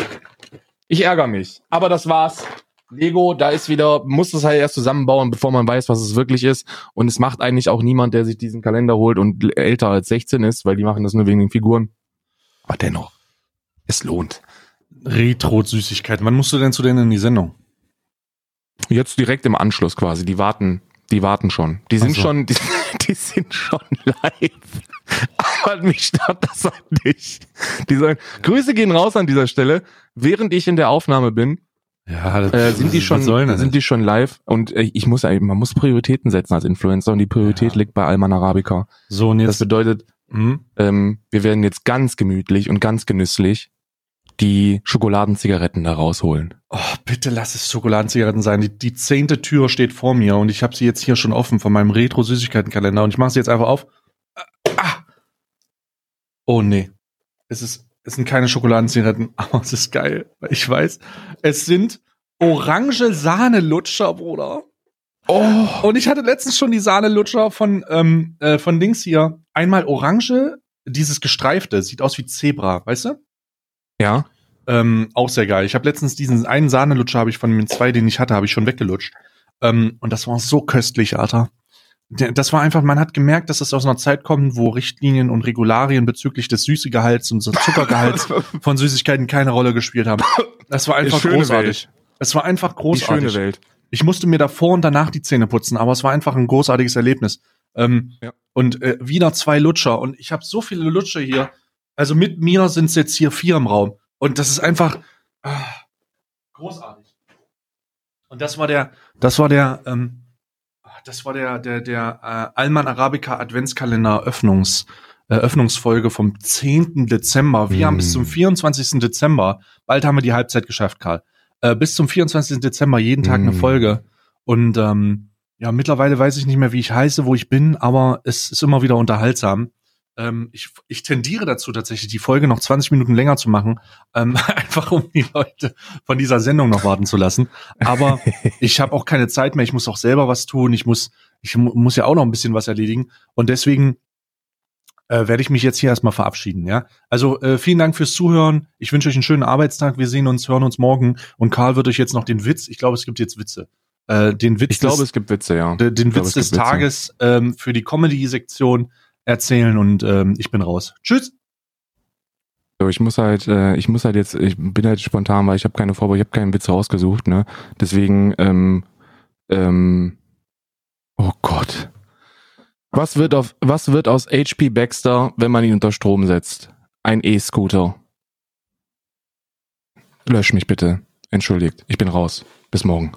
Ich ärgere mich. Aber das war's. Lego, da ist wieder, muss es halt erst zusammenbauen, bevor man weiß, was es wirklich ist. Und es macht eigentlich auch niemand, der sich diesen Kalender holt und älter als 16 ist, weil die machen das nur wegen den Figuren. Aber dennoch, es lohnt. Retro-Süßigkeiten. Wann musst du denn zu denen in die Sendung? Jetzt direkt im Anschluss quasi. Die warten, die warten schon. Die sind Ach so. schon, die, (laughs) die sind schon live. Aber mich stört das halt nicht. Die sollen, Grüße gehen raus an dieser Stelle. Während ich in der Aufnahme bin, Ja, das, äh, sind die schon, sind das? die schon live und äh, ich muss, man muss Prioritäten setzen als Influencer und die Priorität Ja. liegt bei Alman Arabica. So, und Das jetzt, bedeutet, hm? ähm, wir werden jetzt ganz gemütlich und ganz genüsslich die Schokoladenzigaretten da rausholen. oh, bitte lass es Schokoladenzigaretten sein. Die, die zehnte Tür steht vor mir und ich habe sie jetzt hier schon offen von meinem Retro-Süßigkeiten-Kalender und ich mache sie jetzt einfach auf. Ah! Oh, nee. Es ist, es sind keine Schokoladenzigaretten, (laughs) aber es ist geil. Ich weiß, es sind orange Sahnelutscher, Bruder. Oh, Und ich hatte letztens schon die Sahnelutscher von, ähm, äh, von Dings hier. Einmal orange, dieses gestreifte, sieht aus wie Zebra, weißt du? Ja. Ähm, auch sehr geil. Ich habe letztens diesen einen Sahnelutscher, habe ich von den zwei, den ich hatte, habe ich schon weggelutscht. Ähm, und das war so köstlich, Alter. Das war einfach, man hat gemerkt, dass es aus einer Zeit kommt, wo Richtlinien und Regularien bezüglich des Süßegehalts und des Zuckergehalts (laughs) von Süßigkeiten keine Rolle gespielt haben. Das war einfach großartig. Es war einfach Die großartig. schöne Welt. Ich musste mir davor und danach die Zähne putzen, aber es war einfach ein großartiges Erlebnis. Ähm, Ja. Und äh, wieder zwei Lutscher und ich habe so viele Lutscher hier. Also mit mir sind es jetzt hier vier im Raum und das ist einfach ah, großartig. Und das war der, das war der, ähm, das war der, der, der äh, Alman Arabica Adventskalender Öffnungs, äh, Öffnungsfolge vom 10. Dezember. Wir Mm. haben bis zum 24. Dezember, bald haben wir die Halbzeit geschafft, Karl. Äh, bis zum 24. Dezember jeden Tag eine Mm. Folge. Und ähm, ja, mittlerweile weiß ich nicht mehr, wie ich heiße, wo ich bin, aber es ist immer wieder unterhaltsam. Ähm, ich, ich tendiere dazu tatsächlich, die Folge noch 20 Minuten länger zu machen, ähm, (laughs) einfach um die Leute von dieser Sendung noch warten zu lassen. Aber (laughs) ich habe auch keine Zeit mehr. Ich muss auch selber was tun. Ich muss, ich mu muss ja auch noch ein bisschen was erledigen. Und deswegen äh, werde ich mich jetzt hier erstmal verabschieden. Ja, also äh, vielen Dank fürs Zuhören. Ich wünsche euch einen schönen Arbeitstag. Wir sehen uns, hören uns morgen. Und Karl wird euch jetzt noch den Witz. Ich glaube, es gibt jetzt Witze. Äh, den Witz Ich glaube, des, es gibt Witze, ja. de- den glaube, Witz es des. Tages ähm, für die Comedy-Sektion erzählen und ähm, ich bin raus. Tschüss. So, ich muss halt, äh, ich muss halt jetzt, ich bin halt spontan, weil ich habe keine Vorbereitung, ich habe keinen Witz rausgesucht, ne? Deswegen, ähm, ähm, oh Gott. Was wird auf, was wird aus HP Baxter, wenn man ihn unter Strom setzt? Ein E-Scooter. Lösch mich bitte. Entschuldigt, ich bin raus. Bis morgen.